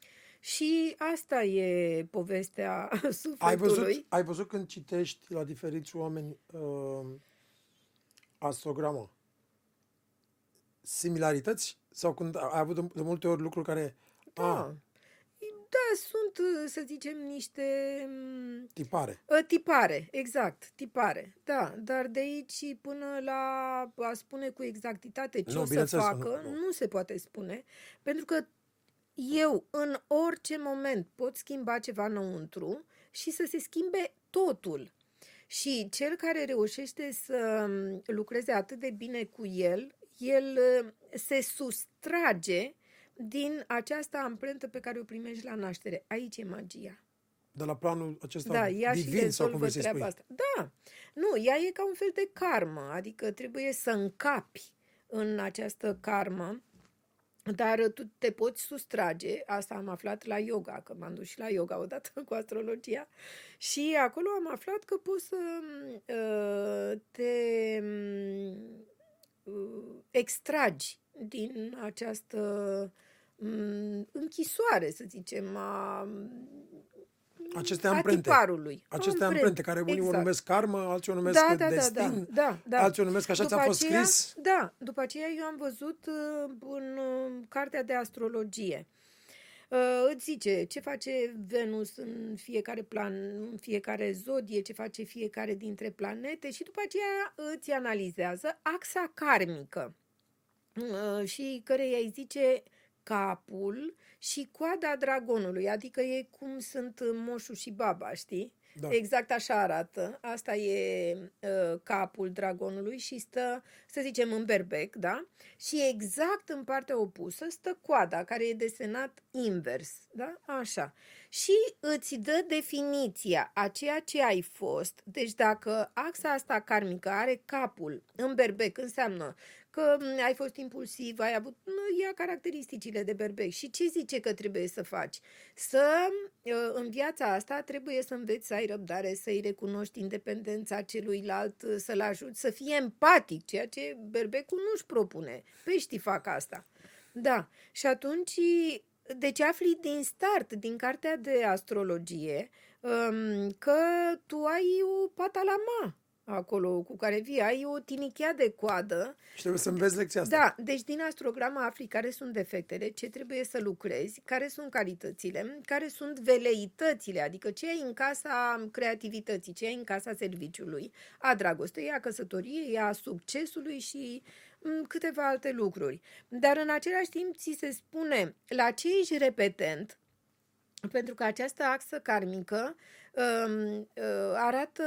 Și asta e povestea sufletului. Ai văzut, ai văzut când citești la diferiți oameni uh, astrograma similarități? Sau când ai avut de, de multe ori lucruri care... Da. A, Da, sunt, să zicem, niște mm, tipare. Uh, Tipare, exact, tipare, da, dar de aici până la a spune cu exactitate ce Nu, o să bineînțeles că facă, nu, nu, nu. se poate spune, pentru că eu în orice moment pot schimba ceva înăuntru și să se schimbe totul. Și cel care reușește să mm, lucreze atât de bine cu el, el uh, se sustrage din această amprentă pe care o primești la naștere. Aici e magia. De la planul acesta Da, ea și divin sau cum rezolvă vrei să treaba spui. asta. Da, nu, ea e ca un fel de karmă, adică trebuie să încapi în această karmă, dar tu te poți sustrage, asta am aflat la yoga, că m-am dus și la yoga odată cu astrologia, și acolo am aflat că poți să uh, te uh, extragi din această um, închisoare, să zicem, a Aceste a amprente. tiparului. Aceste amprente, care unii o numesc karmă, alții o numesc da, da, da, destin, da, da, da. alții o numesc așa ți-a fost aceea, scris. Da, după aceea eu am văzut uh, în uh, cartea de astrologie. Uh, îți zice ce face Venus în fiecare plan, în fiecare zodie, ce face fiecare dintre planete și după aceea îți analizează axa karmică uh, și căreia îi zice capul și coada dragonului, adică e cum sunt moșul și baba, știi? Da. Exact așa arată. Asta e uh, capul dragonului și stă, să zicem, în berbec, da? Și exact în partea opusă stă coada, care e desenat invers, da? Așa. Și îți dă definiția a ceea ce ai fost. Deci dacă axa asta karmică are capul în berbec, înseamnă că m, ai fost impulsiv, ai avut, nu, ia caracteristicile de berbec. Și ce zice că trebuie să faci? Să, uh, în viața asta, trebuie să înveți să ai răbdare, să-i recunoști independența celuilalt, uh, să-l ajuți, să fie empatic, ceea ce berbecul nu-și propune. Peștii fac asta. Da. Și atunci, deci afli din start, din cartea de astrologie, um, că tu ai o patalama acolo cu care vii, ai o tinichea de coadă Și trebuie să înveți lecția asta. da, deci din astrograma afli care sunt defectele, ce trebuie să lucrezi, care sunt calitățile, care sunt veleitățile, adică ce ai în casa creativității, ce ai în casa serviciului, a dragostei, a căsătoriei, a succesului și m, câteva alte lucruri. Dar în același timp ți se spune la ce ești repetent, pentru că această axă karmică um, uh, arată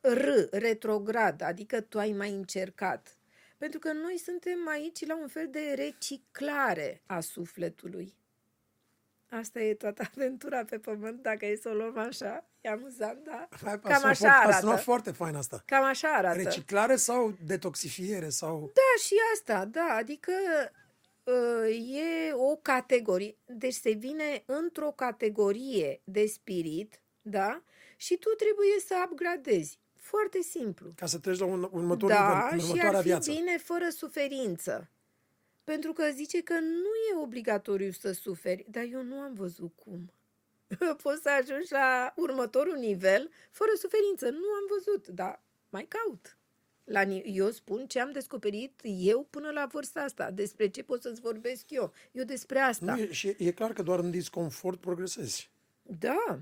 R, retrograd, adică tu ai mai încercat. Pentru că noi suntem aici la un fel de reciclare a sufletului. Asta e toată aventura pe pământ, dacă e să o luăm așa. E amuzant, da? Hai, Cam așa foarte, arată. A sunat foarte fain asta. Cam așa arată. Reciclare sau detoxifiere sau... Da, și asta, da, adică uh, e o categorie, deci se vine într-o categorie de spirit, da, și tu trebuie să upgradezi. Foarte simplu. Ca să treci la un următor nivel, Da, în și următoarea ar fi viață. bine fără suferință. Pentru că zice că nu e obligatoriu să suferi, dar eu nu am văzut cum. Poți să ajungi la următorul nivel fără suferință. Nu am văzut, dar mai caut. La, ni- eu spun ce am descoperit eu până la vârsta asta, despre ce pot să-ți vorbesc eu. Eu despre asta. Nu, e, și e clar că doar în disconfort progresezi. Da.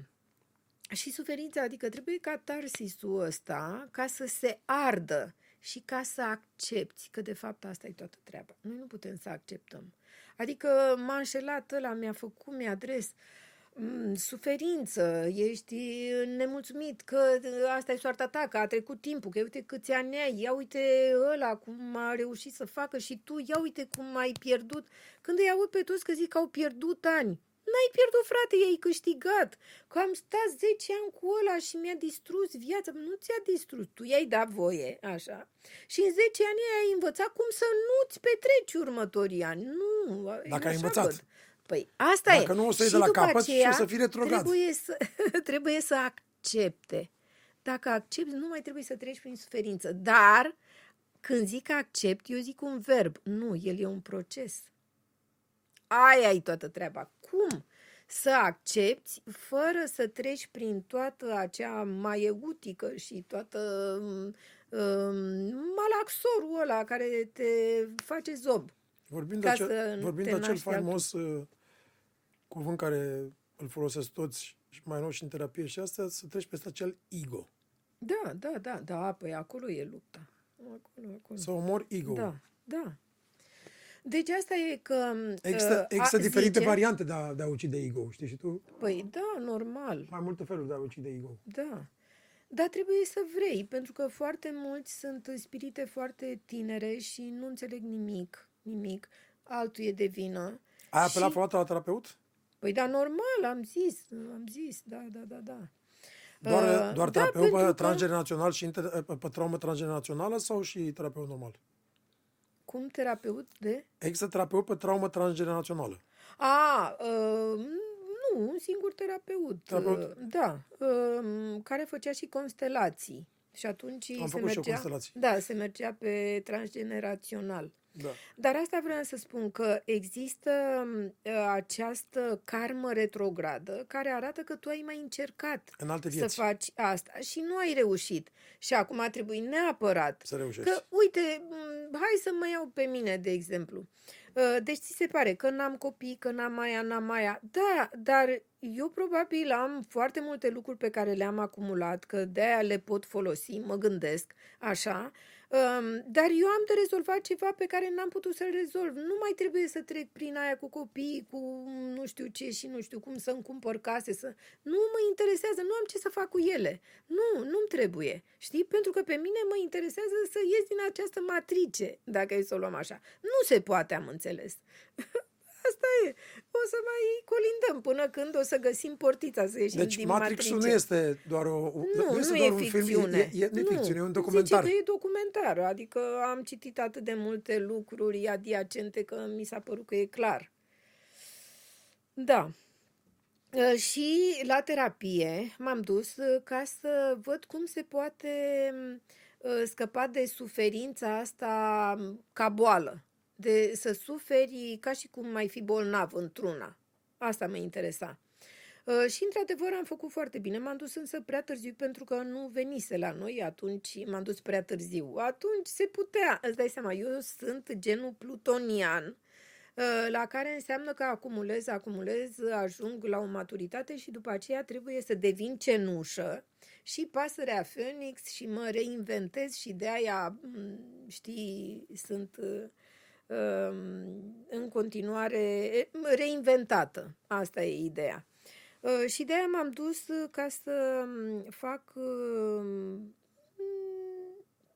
Și suferința, adică trebuie catarsisul ăsta ca să se ardă și ca să accepti că de fapt asta e toată treaba. Noi nu putem să acceptăm. Adică m-a înșelat ăla, mi-a făcut, mi-a adres mm, suferință, ești nemulțumit că asta e soarta ta, că a trecut timpul, că uite câți ani ai, ia uite ăla cum a reușit să facă și tu, ia uite cum ai pierdut. Când îi aud pe toți că zic că au pierdut ani, N-ai pierdut, frate, i-ai câștigat. Că am stat 10 ani cu ăla și mi-a distrus viața. Nu ți-a distrus, tu i-ai dat voie, așa. Și în 10 ani ai învățat cum să nu-ți petreci următorii ani. Nu, Dacă ai așa învățat. văd. Păi asta Dacă e. nu, o să iei și de la după capăt și aceea, o să fii retrograd. Trebuie să, trebuie să accepte. Dacă accepti, nu mai trebuie să treci prin suferință. Dar, când zic accept, eu zic un verb. Nu, el e un proces. Aia e toată treaba. Cum să accepti fără să treci prin toată acea maiegutică și toată um, um, malaxorul ăla care te face zob. Vorbind, Ca de, să acel, nu vorbind te de acel naști altul. faimos uh, cuvânt care îl folosesc toți și mai nou și în terapie și asta, să treci peste acel ego. Da, da, da, da, păi acolo e lupta. Acolo, acolo. Să omori ego Da, da. Deci asta e că... Există, uh, există a- diferite zice- variante de a, de a ucide ego, știi și tu? Păi da, normal. Mai multe feluri de a ucide ego. Da. Dar trebuie să vrei, pentru că foarte mulți sunt spirite foarte tinere și nu înțeleg nimic, nimic. Altul e de vină. Ai apelat Și- vreodată la terapeut? Păi da, normal, am zis, am zis, da, da, da, da. Doar, Uh, doar da, terapeut pentru pe că- transgenerațional și inter, pe, pe traumă transgenerațională sau și terapeut normal? Cum terapeut de... Există terapeut pe traumă transgenerațională. A, uh, nu, un singur terapeut. Terapeut? uh, Da, uh, care făcea și constelații. Și atunci Am se făcut și eu mergea, constelații. Da, se mergea pe transgenerațional. Da. Dar asta vreau să spun că există uh, această karmă retrogradă care arată că tu ai mai încercat În alte să vieți. faci asta și nu ai reușit. Și acum trebuie neapărat Să reușești. Că, uite, m, hai să mă iau pe mine, de exemplu. Uh, Deci ți se pare că n-am copii, că n-am aia, n-am aia. Da, dar eu probabil am foarte multe lucruri pe care le-am acumulat, că de-aia le pot folosi, mă gândesc, așa. Um, Dar eu am de rezolvat ceva pe care n-am putut să-l rezolv. Nu mai trebuie să trec prin aia cu copii, cu nu știu ce și nu știu cum să-mi cumpăr case. Să... Nu mă interesează, nu am ce să fac cu ele. Nu, nu-mi trebuie. Știi? Pentru că pe mine mă interesează să ies din această matrice, dacă e să o luăm așa. Nu se poate, am înțeles. Asta e. O să mai colindăm până când o să găsim portița să ieșim Deci din Matrixul matrice. nu este doar o... o- Nu, este nu doar e un ficțiune. film, e, e, nu e ficțiune, e un Zice documentar. că e documentar, adică am citit atât de multe lucruri adiacente că mi s-a părut că e clar. Da. Uh, Și la terapie m-am dus uh, ca să văd cum se poate uh, scăpa de suferința asta um, ca boală. De să suferi ca și cum mai fi bolnav într-una. Asta mă interesa. Uh, Și într-adevăr am făcut foarte bine. M-am dus însă prea târziu pentru că nu venise la noi atunci, m-am dus prea târziu. Atunci se putea, îți dai seama, eu sunt genul plutonian, uh, la care înseamnă că acumulez, acumulez, ajung la o maturitate și după aceea trebuie să devin cenușă și pasărea Phoenix și mă reinventez și de aia, m, știi, sunt uh, um, în continuare reinventată. Asta e ideea. Uh, și de aia m-am dus uh, ca să um, fac uh, mm,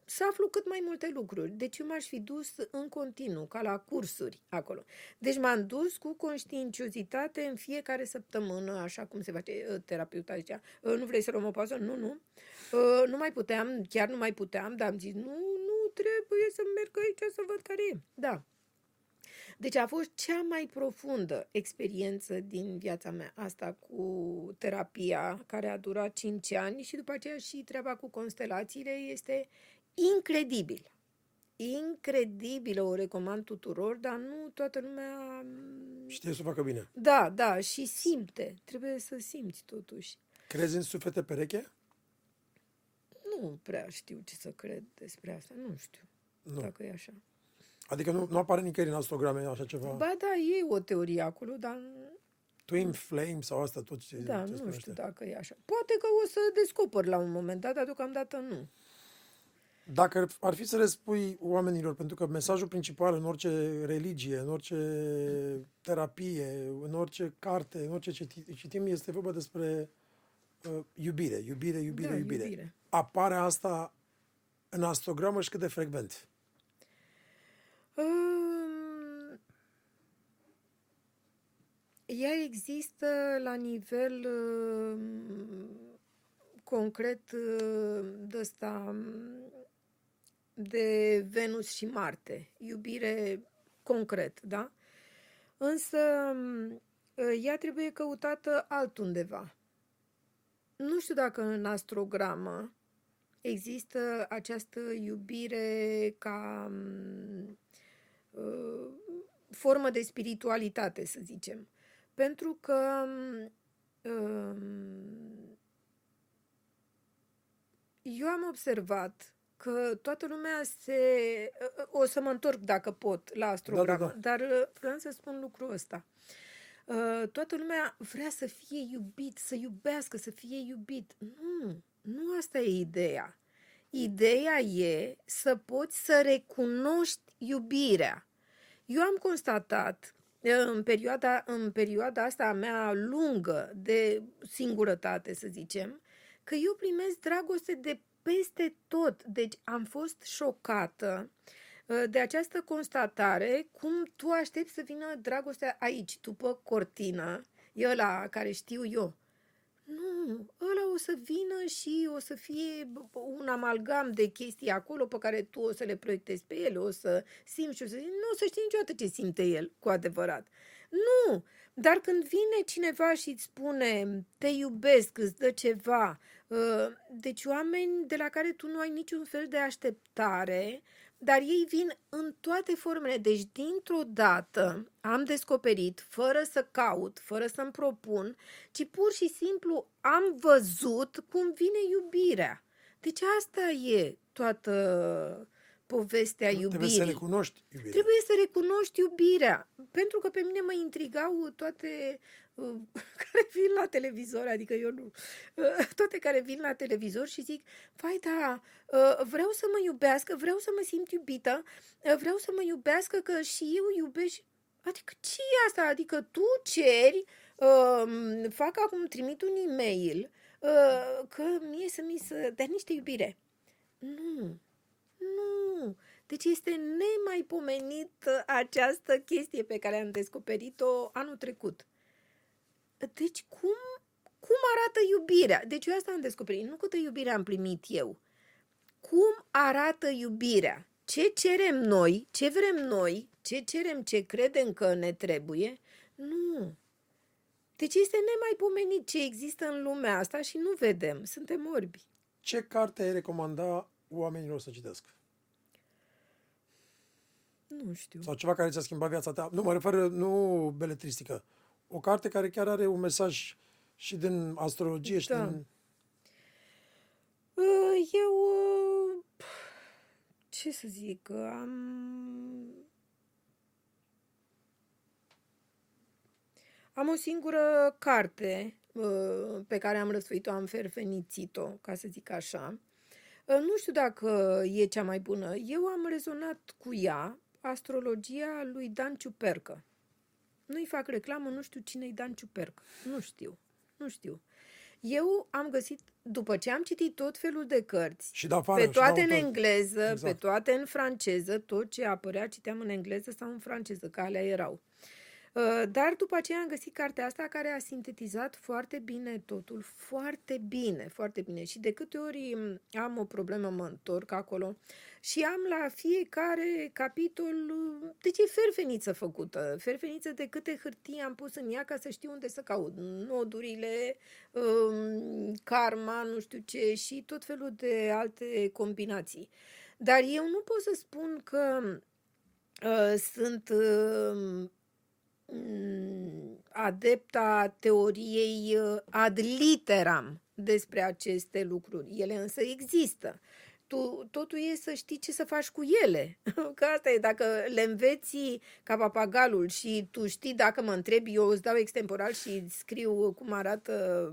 să aflu cât mai multe lucruri. Deci eu m-aș fi dus în continuu, ca la cursuri acolo. Deci m-am dus cu conștiinciozitate în fiecare săptămână, așa cum se face terapeuta zicea, nu vrei să luăm o pauză? Nu, nu. Nu mai puteam, chiar nu mai puteam, dar am zis, nu, nu trebuie să merg aici să văd care e. Da. Deci a fost cea mai profundă experiență din viața mea, asta cu terapia, care a durat 5 ani și după aceea și treaba cu constelațiile este incredibil. Incredibilă, o recomand tuturor, dar nu toată lumea... Știe să o facă bine. Da, da, și simte. Trebuie să simți totuși. Crezi în suflete pereche? Nu prea știu ce să cred despre asta. Nu știu nu. dacă e așa. Adică nu, nu apare nicăieri în astrograme așa ceva? Ba da, e o teorie acolo, dar... Twin Flame sau asta tot ce Da, ce nu spune știu ăștia. dacă e așa. Poate că o să descoper la un moment dat, dar deocamdată nu. Dacă ar fi să le spui oamenilor, pentru că mesajul principal în orice religie, în orice terapie, în orice carte, în orice citi- citim, este vorba despre uh, iubire, iubire, iubire, Da, iubire. iubire. Apare asta în astrogramă și cât de frecvent? Um, Ea există la nivel um, concret uh, de ăsta um, de Venus și Marte. Iubire concret, da? Însă um, ea trebuie căutată altundeva. Nu știu dacă în astrogramă există această iubire ca um, uh, formă de spiritualitate, să zicem. Pentru că um, eu am observat că toată lumea se... O să mă întorc dacă pot la astrogramă, Da, da, da. dar uh, vreau să spun lucrul ăsta. Uh, Toată lumea vrea să fie iubit, să iubească, să fie iubit. Nu, nu asta e ideea. Ideea e să poți să recunoști iubirea. Eu am constatat uh, în perioada, în perioada asta a mea lungă de singurătate, să zicem, că eu primesc dragoste de peste tot. Deci am fost șocată uh, de această constatare, cum tu aștepți să vină dragostea aici, după cortină, e ăla care știu eu. Nu, ăla o să vină și o să fie un amalgam de chestii acolo pe care tu o să le proiectezi pe el, o să simți și o să zici, nu o să știi niciodată ce simte el cu adevărat. Nu, dar când vine cineva și îți spune, te iubesc, îți dă ceva, uh, deci oameni de la care tu nu ai niciun fel de așteptare, dar ei vin în toate formele. Deci, dintr-o dată, am descoperit, fără să caut, fără să-mi propun, ci pur și simplu am văzut cum vine iubirea. Deci asta e toată povestea Trebuie să iubirii. recunoști iubirea. Trebuie să recunoști iubirea. Pentru că pe mine mă intrigau toate uh, care vin la televizor, adică eu nu, uh, toate care vin la televizor și zic, vai da, uh, vreau să mă iubească, vreau să mă simt iubită, uh, vreau să mă iubească că și eu iubești. Adică ce e asta? Adică tu ceri, uh, fac acum, trimit un e-mail uh, că mie să mi să dea niște iubire. Nu, nu. Deci este nemaipomenit această chestie pe care am descoperit-o anul trecut. Deci cum, cum arată iubirea? Deci eu asta am descoperit. Nu câtă iubire am primit eu. Cum arată iubirea? Ce cerem noi? Ce vrem noi? Ce cerem? Ce credem că ne trebuie? Nu. Deci este nemaipomenit ce există în lumea asta și nu vedem. Suntem orbi. Ce carte ai recomanda oamenilor să citească? Nu știu. Sau ceva care ți-a schimbat viața ta? Nu, mă refer, nu beletristică. O carte care chiar are un mesaj și din astrologie și Da. din... Uh, Eu, uh, ce să zic, am... Am o singură carte uh, pe care am răsfuit-o, am ferfenițit-o, ca să zic așa. Uh, Nu știu dacă e cea mai bună. Eu am rezonat cu ea, astrologia lui Dan Ciupercă. Nu-i fac reclamă, nu știu cine-i Dan Ciupercă. Nu știu. Nu știu. Eu am găsit, după ce am citit tot felul de cărți, Și de afară. pe și toate de în autor. engleză, pe Exact. toate în franceză, tot ce apărea citeam în engleză sau în franceză, că alea erau. Uh, Dar după aceea am găsit cartea asta care a sintetizat foarte bine totul, foarte bine, foarte bine. Și de câte ori m, am o problemă, mă întorc acolo și am la fiecare capitol, uh, deci e ferfeniță făcută, ferfeniță de câte hârtii am pus în ea ca să știu unde să caut, nodurile, um, karma, nu știu ce și tot felul de alte combinații. Dar eu nu pot să spun că uh, sunt uh, mm, adepta teoriei uh, ad literam despre aceste lucruri. Ele însă există. Tu, totul e să știi ce să faci cu ele. Că asta e, dacă le înveți ca papagalul și tu știi, dacă mă întrebi, eu îți dau extemporal și scriu cum arată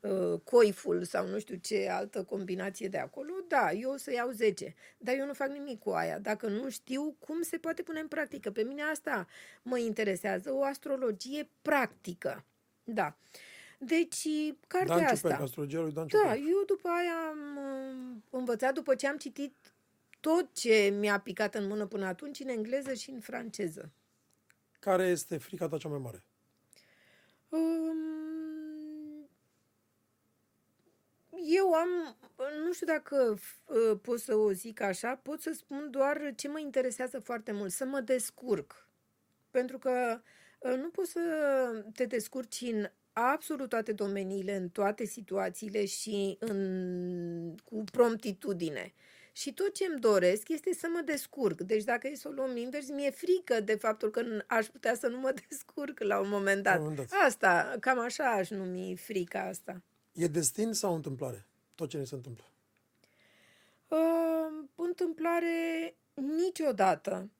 uh, coiful sau nu știu ce altă combinație de acolo, da, eu o să iau 10. Dar eu nu fac nimic cu aia. Dacă nu știu cum se poate pune în practică. Pe mine asta mă interesează, o astrologie practică. Da. Deci, cartea Dan asta... Ciuperc, astrologia lui Dan Da, Ciuperc. eu după aia am uh, învățat, după ce am citit tot ce mi-a picat în mână până atunci, în engleză și în franceză. Care este frica ta cea mai mare? Um, eu am, nu știu dacă uh, pot să o zic așa, pot să spun doar ce mă interesează foarte mult, să mă descurc. Pentru că uh, nu poți să te descurci în absolut toate domeniile, în toate situațiile și în, cu promptitudine. Și tot ce îmi doresc este să mă descurc. Deci dacă e să o luăm invers, mi-e frică de faptul că n- aș putea să nu mă descurc la un moment La dat. un moment dat. Asta, cam așa aș numi frica asta. E destin sau întâmplare? Tot ce ne se întâmplă. Uh, întâmplare niciodată.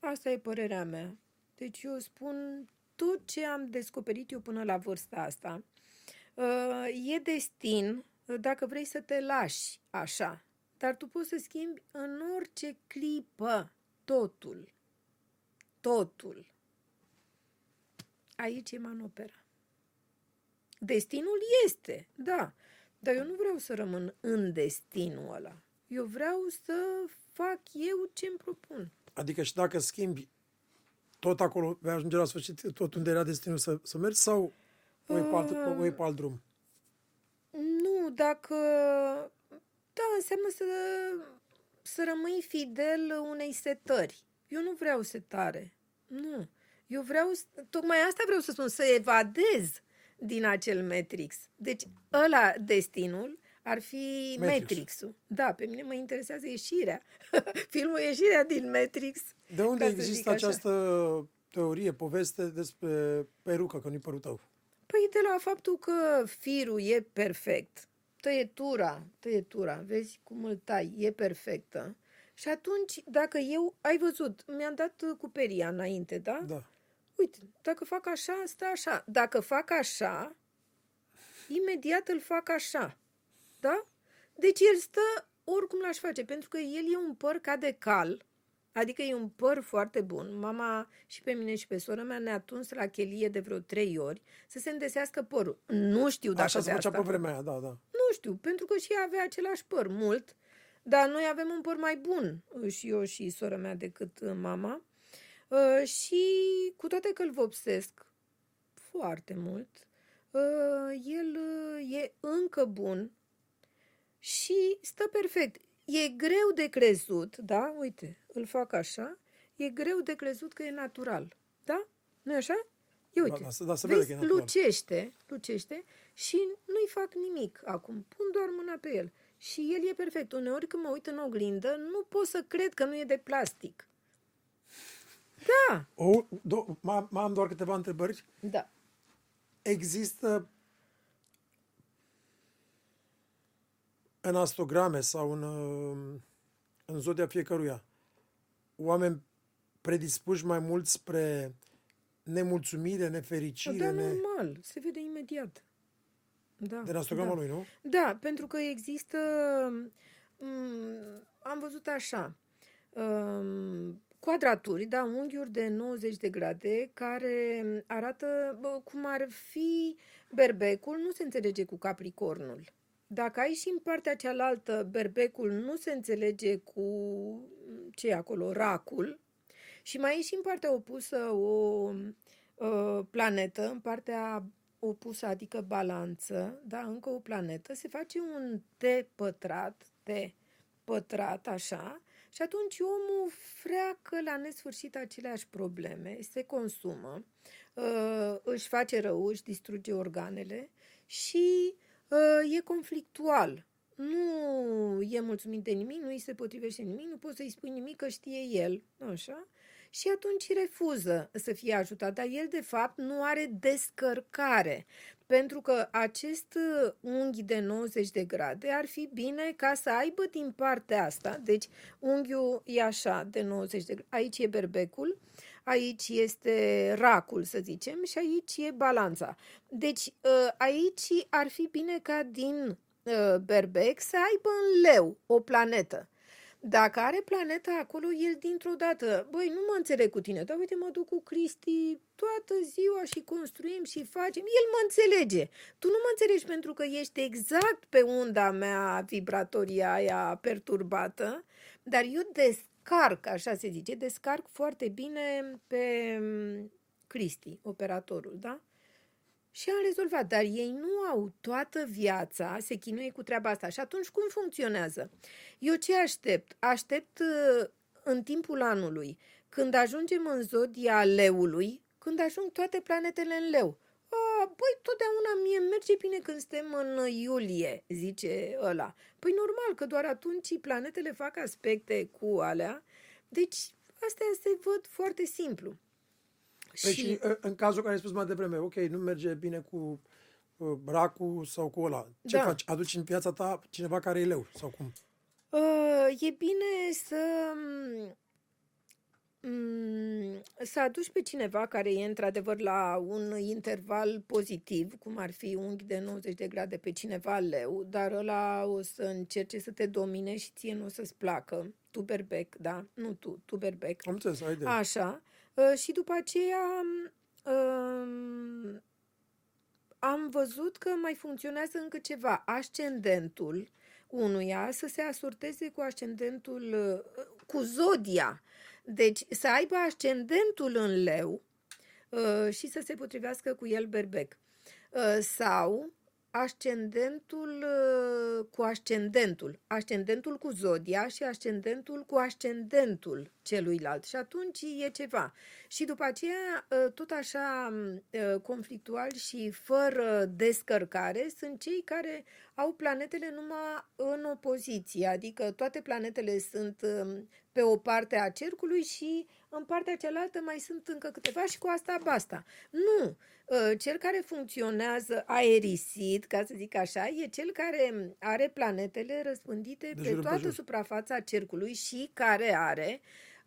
Asta e părerea mea. Deci eu spun tot ce am descoperit eu până la vârsta asta. Uh, e destin uh, dacă vrei să te lași așa. Dar tu poți să schimbi în orice clipă totul. Totul. Aici e manopera. Destinul este, da. Dar eu nu vreau să rămân în destinul ăla. Eu vreau să fac eu ce îmi propun. Adică și dacă schimbi tot acolo, vei ajunge la sfârșit, tot unde era destinul să, să mergi sau o iei pe alt, o iei pe alt drum? Nu, dacă... Da, înseamnă să, să rămâi fidel unei setări. Eu nu vreau setare. Nu. Eu vreau, s- tocmai asta vreau să spun, să evadez din acel Matrix. Deci, ăla, destinul, ar fi Matrix. Matrix-ul. Da, pe mine mă interesează ieșirea. Filmul Ieșirea din Matrix. De unde ca să zic există așa. această teorie, poveste despre perucă, că nu-i părul tău? Păi de la faptul că firul e perfect, tăietura, tăietura, vezi cum îl tai, e perfectă. Și atunci, dacă eu, ai văzut, mi-am dat uh, cu peria înainte, da? Da. Uite, dacă fac așa, stă așa. Dacă fac așa, imediat îl fac așa. Da? Deci el stă oricum l-aș face, pentru că el e un păr ca de cal, adică e un păr foarte bun. Mama și pe mine și pe sora mea ne-a tuns la chelie de vreo trei ori să se îndesească părul. Nu știu dacă Așa se de făcea asta. pe vremea aia, da, da. Nu știu, pentru că și ea avea același păr, mult, dar noi avem un păr mai bun, uh, și eu și sora mea, decât uh, mama. Uh, și cu toate că îl vopsesc foarte mult, uh, el uh, e încă bun și stă perfect. E greu de crezut, da? Uite, îl fac așa. E greu de crezut că e natural, da? nu așa? Ia uite, Da, da, da, se vede vezi, că e natural. lucește, lucește și nu-i fac nimic acum. Pun doar mâna pe el. Și el e perfect. Uneori când mă uit în oglindă, nu pot să cred că nu e de plastic. Da, O, do, mai, mai am doar câteva întrebări. da. Există în astrograme sau în, uh, în zodia fiecăruia oameni predispuși mai mult spre nemulțumire, nefericire, Da, ne... normal. Se vede imediat. Da, de astrograma da. lui, nu? Da, pentru că există... m, am văzut așa. um, quadraturi, da, unghiuri de 90 de grade, care arată bă, cum ar fi berbecul, nu se înțelege cu capricornul. Dacă ai și în partea cealaltă berbecul, nu se înțelege cu ce e acolo, racul, și mai e și în partea opusă o uh, planetă, în partea opusă, adică balanță, da, încă o planetă, se face un T pătrat, T pătrat, așa, și atunci omul freacă la nesfârșit aceleași probleme, se consumă, uh, își face rău, își distruge organele și uh, e conflictual. Nu e mulțumit de nimic, nu îi se potrivește nimic, nu poți să-i spui nimic că știe el, așa? și atunci refuză să fie ajutat. Dar el, de fapt, nu are descărcare. Pentru că acest unghi de 90 de grade ar fi bine ca să aibă din partea asta, deci unghiul e așa de 90 de grade, aici e berbecul, aici este racul, să zicem, și aici e balanța. Deci ă, aici ar fi bine ca din ă, berbec să aibă în leu o planetă. Dacă are planeta acolo, el dintr-o dată, băi, nu mă înțeleg cu tine, dar uite, mă duc cu Cristi toată ziua și construim și facem. El mă înțelege. Tu nu mă înțelegi pentru că ești exact pe unda mea vibratorie aia perturbată, dar eu descarc, așa se zice, descarc foarte bine pe mm, Cristi, operatorul, da? Și am rezolvat, dar ei nu au toată viața, se chinuie cu treaba asta. Și atunci cum funcționează? Eu ce aștept? Aștept uh, în timpul anului, când ajungem în zodia leului, când ajung toate planetele în leu. A, băi, totdeauna mie merge bine când suntem în iulie, zice ăla. Păi normal că doar atunci planetele fac aspecte cu alea. Deci, astea se văd foarte simplu. Păi și, și în cazul care ai spus mai devreme, ok, nu merge bine cu uh, racul sau cu ăla. Ce da. faci? Aduci în viața ta cineva care e leu sau cum? Uh, e bine să mm, să aduci pe cineva care e într-adevăr la un interval pozitiv, cum ar fi unghi de 90 de grade pe cineva leu, dar ăla o să încerce să te domine și ție nu o să-ți placă. Tu berbec, da? Nu tu, tu berbec. Am înțeles, ai de. Așa. Uh, și după aceea uh, am văzut că mai funcționează încă ceva. Ascendentul unuia să se asorteze cu ascendentul, uh, cu zodia. Deci să aibă ascendentul în leu uh, și să se potrivească cu el berbec. Uh, sau ascendentul uh, cu ascendentul, ascendentul cu zodia și ascendentul cu ascendentul celuilalt. Și atunci e ceva. Și după aceea, uh, tot așa uh, conflictual și fără descărcare, sunt cei care au planetele numai în opoziție, adică toate planetele sunt um, pe o parte a cercului și în partea cealaltă mai sunt încă câteva și cu asta basta. Nu! Ă, cel care funcționează aerisit, ca să zic așa, e cel care are planetele răspândite de pe toată suprafața cercului și care are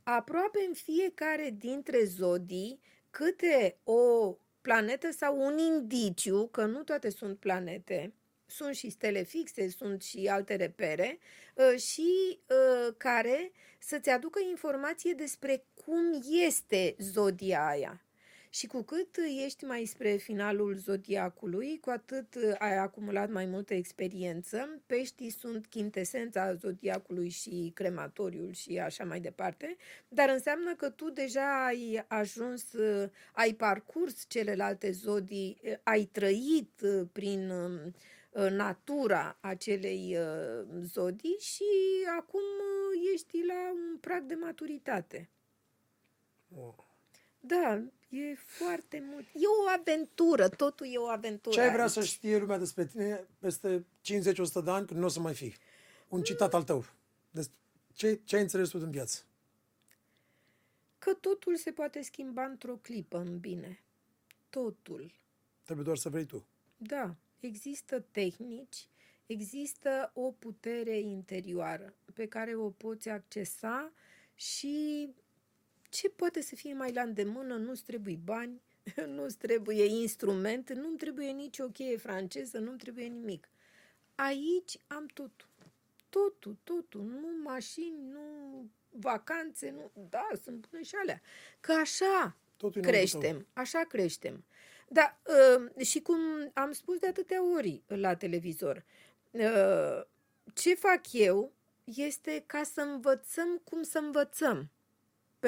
aproape în fiecare dintre zodii câte o planetă sau un indiciu, că nu toate sunt planete, sunt și stele fixe, sunt și alte repere, ă, și ă, care să-ți aducă informație despre cum este zodia aia. Și cu cât ești mai spre finalul zodiacului, cu atât ai acumulat mai multă experiență. Peștii sunt chintesența zodiacului și crematoriul și așa mai departe, dar înseamnă că tu deja ai ajuns, ai parcurs celelalte zodii, ai trăit prin uh, natura acelei uh, zodii și acum ești la un prag de maturitate. Da, E foarte mult. E o aventură, totul e o aventură. Ce ai vrea aici. să știe lumea despre tine peste 50-100 de ani când nu o să mai fii? Un citat al tău. Ce, ce ai înțeles tu în viață? Că totul se poate schimba într-o clipă în bine. Totul. Trebuie doar să vrei tu. Da. Există tehnici, există o putere interioară pe care o poți accesa și ce poate să fie mai la îndemână? Nu-ți trebuie bani, nu-ți trebuie instrumente, nu-mi trebuie nici o cheie franceză, nu-mi trebuie nimic. Aici am totul. Totul, totul. Nu mașini, nu vacanțe, nu, da, sunt bune și alea. Că așa Totul e înăuntru tău. creștem, așa creștem. Da, uh, și cum am spus de atâtea ori la televizor, uh, ce fac eu este ca să învățăm cum să învățăm.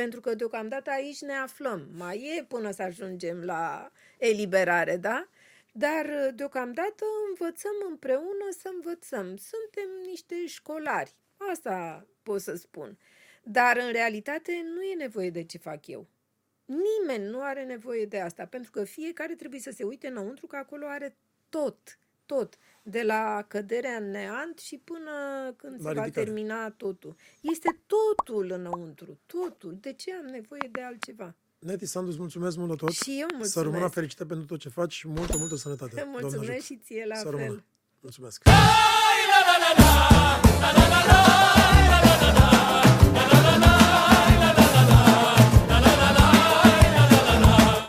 Pentru că deocamdată aici ne aflăm. Mai e până să ajungem la eliberare, da? Dar uh, deocamdată învățăm împreună să învățăm. Suntem niște școlari. Asta pot să spun. Dar în realitate nu e nevoie de ce fac eu. Nimeni nu are nevoie de asta, pentru că fiecare trebuie să se uite înăuntru, că acolo are tot, tot, de la căderea în neant și până când la se ridicare. va termina totul. Este totul înăuntru, totul. De ce am nevoie de altceva? Neti Sandu, îți mulțumesc mult la tot. Și eu mulțumesc. Să rămână fericită pentru tot ce faci și multă, multă sănătate. Mulțumesc și ție la Să fel. Mulțumesc. La, la, la, la, la, la, la, la.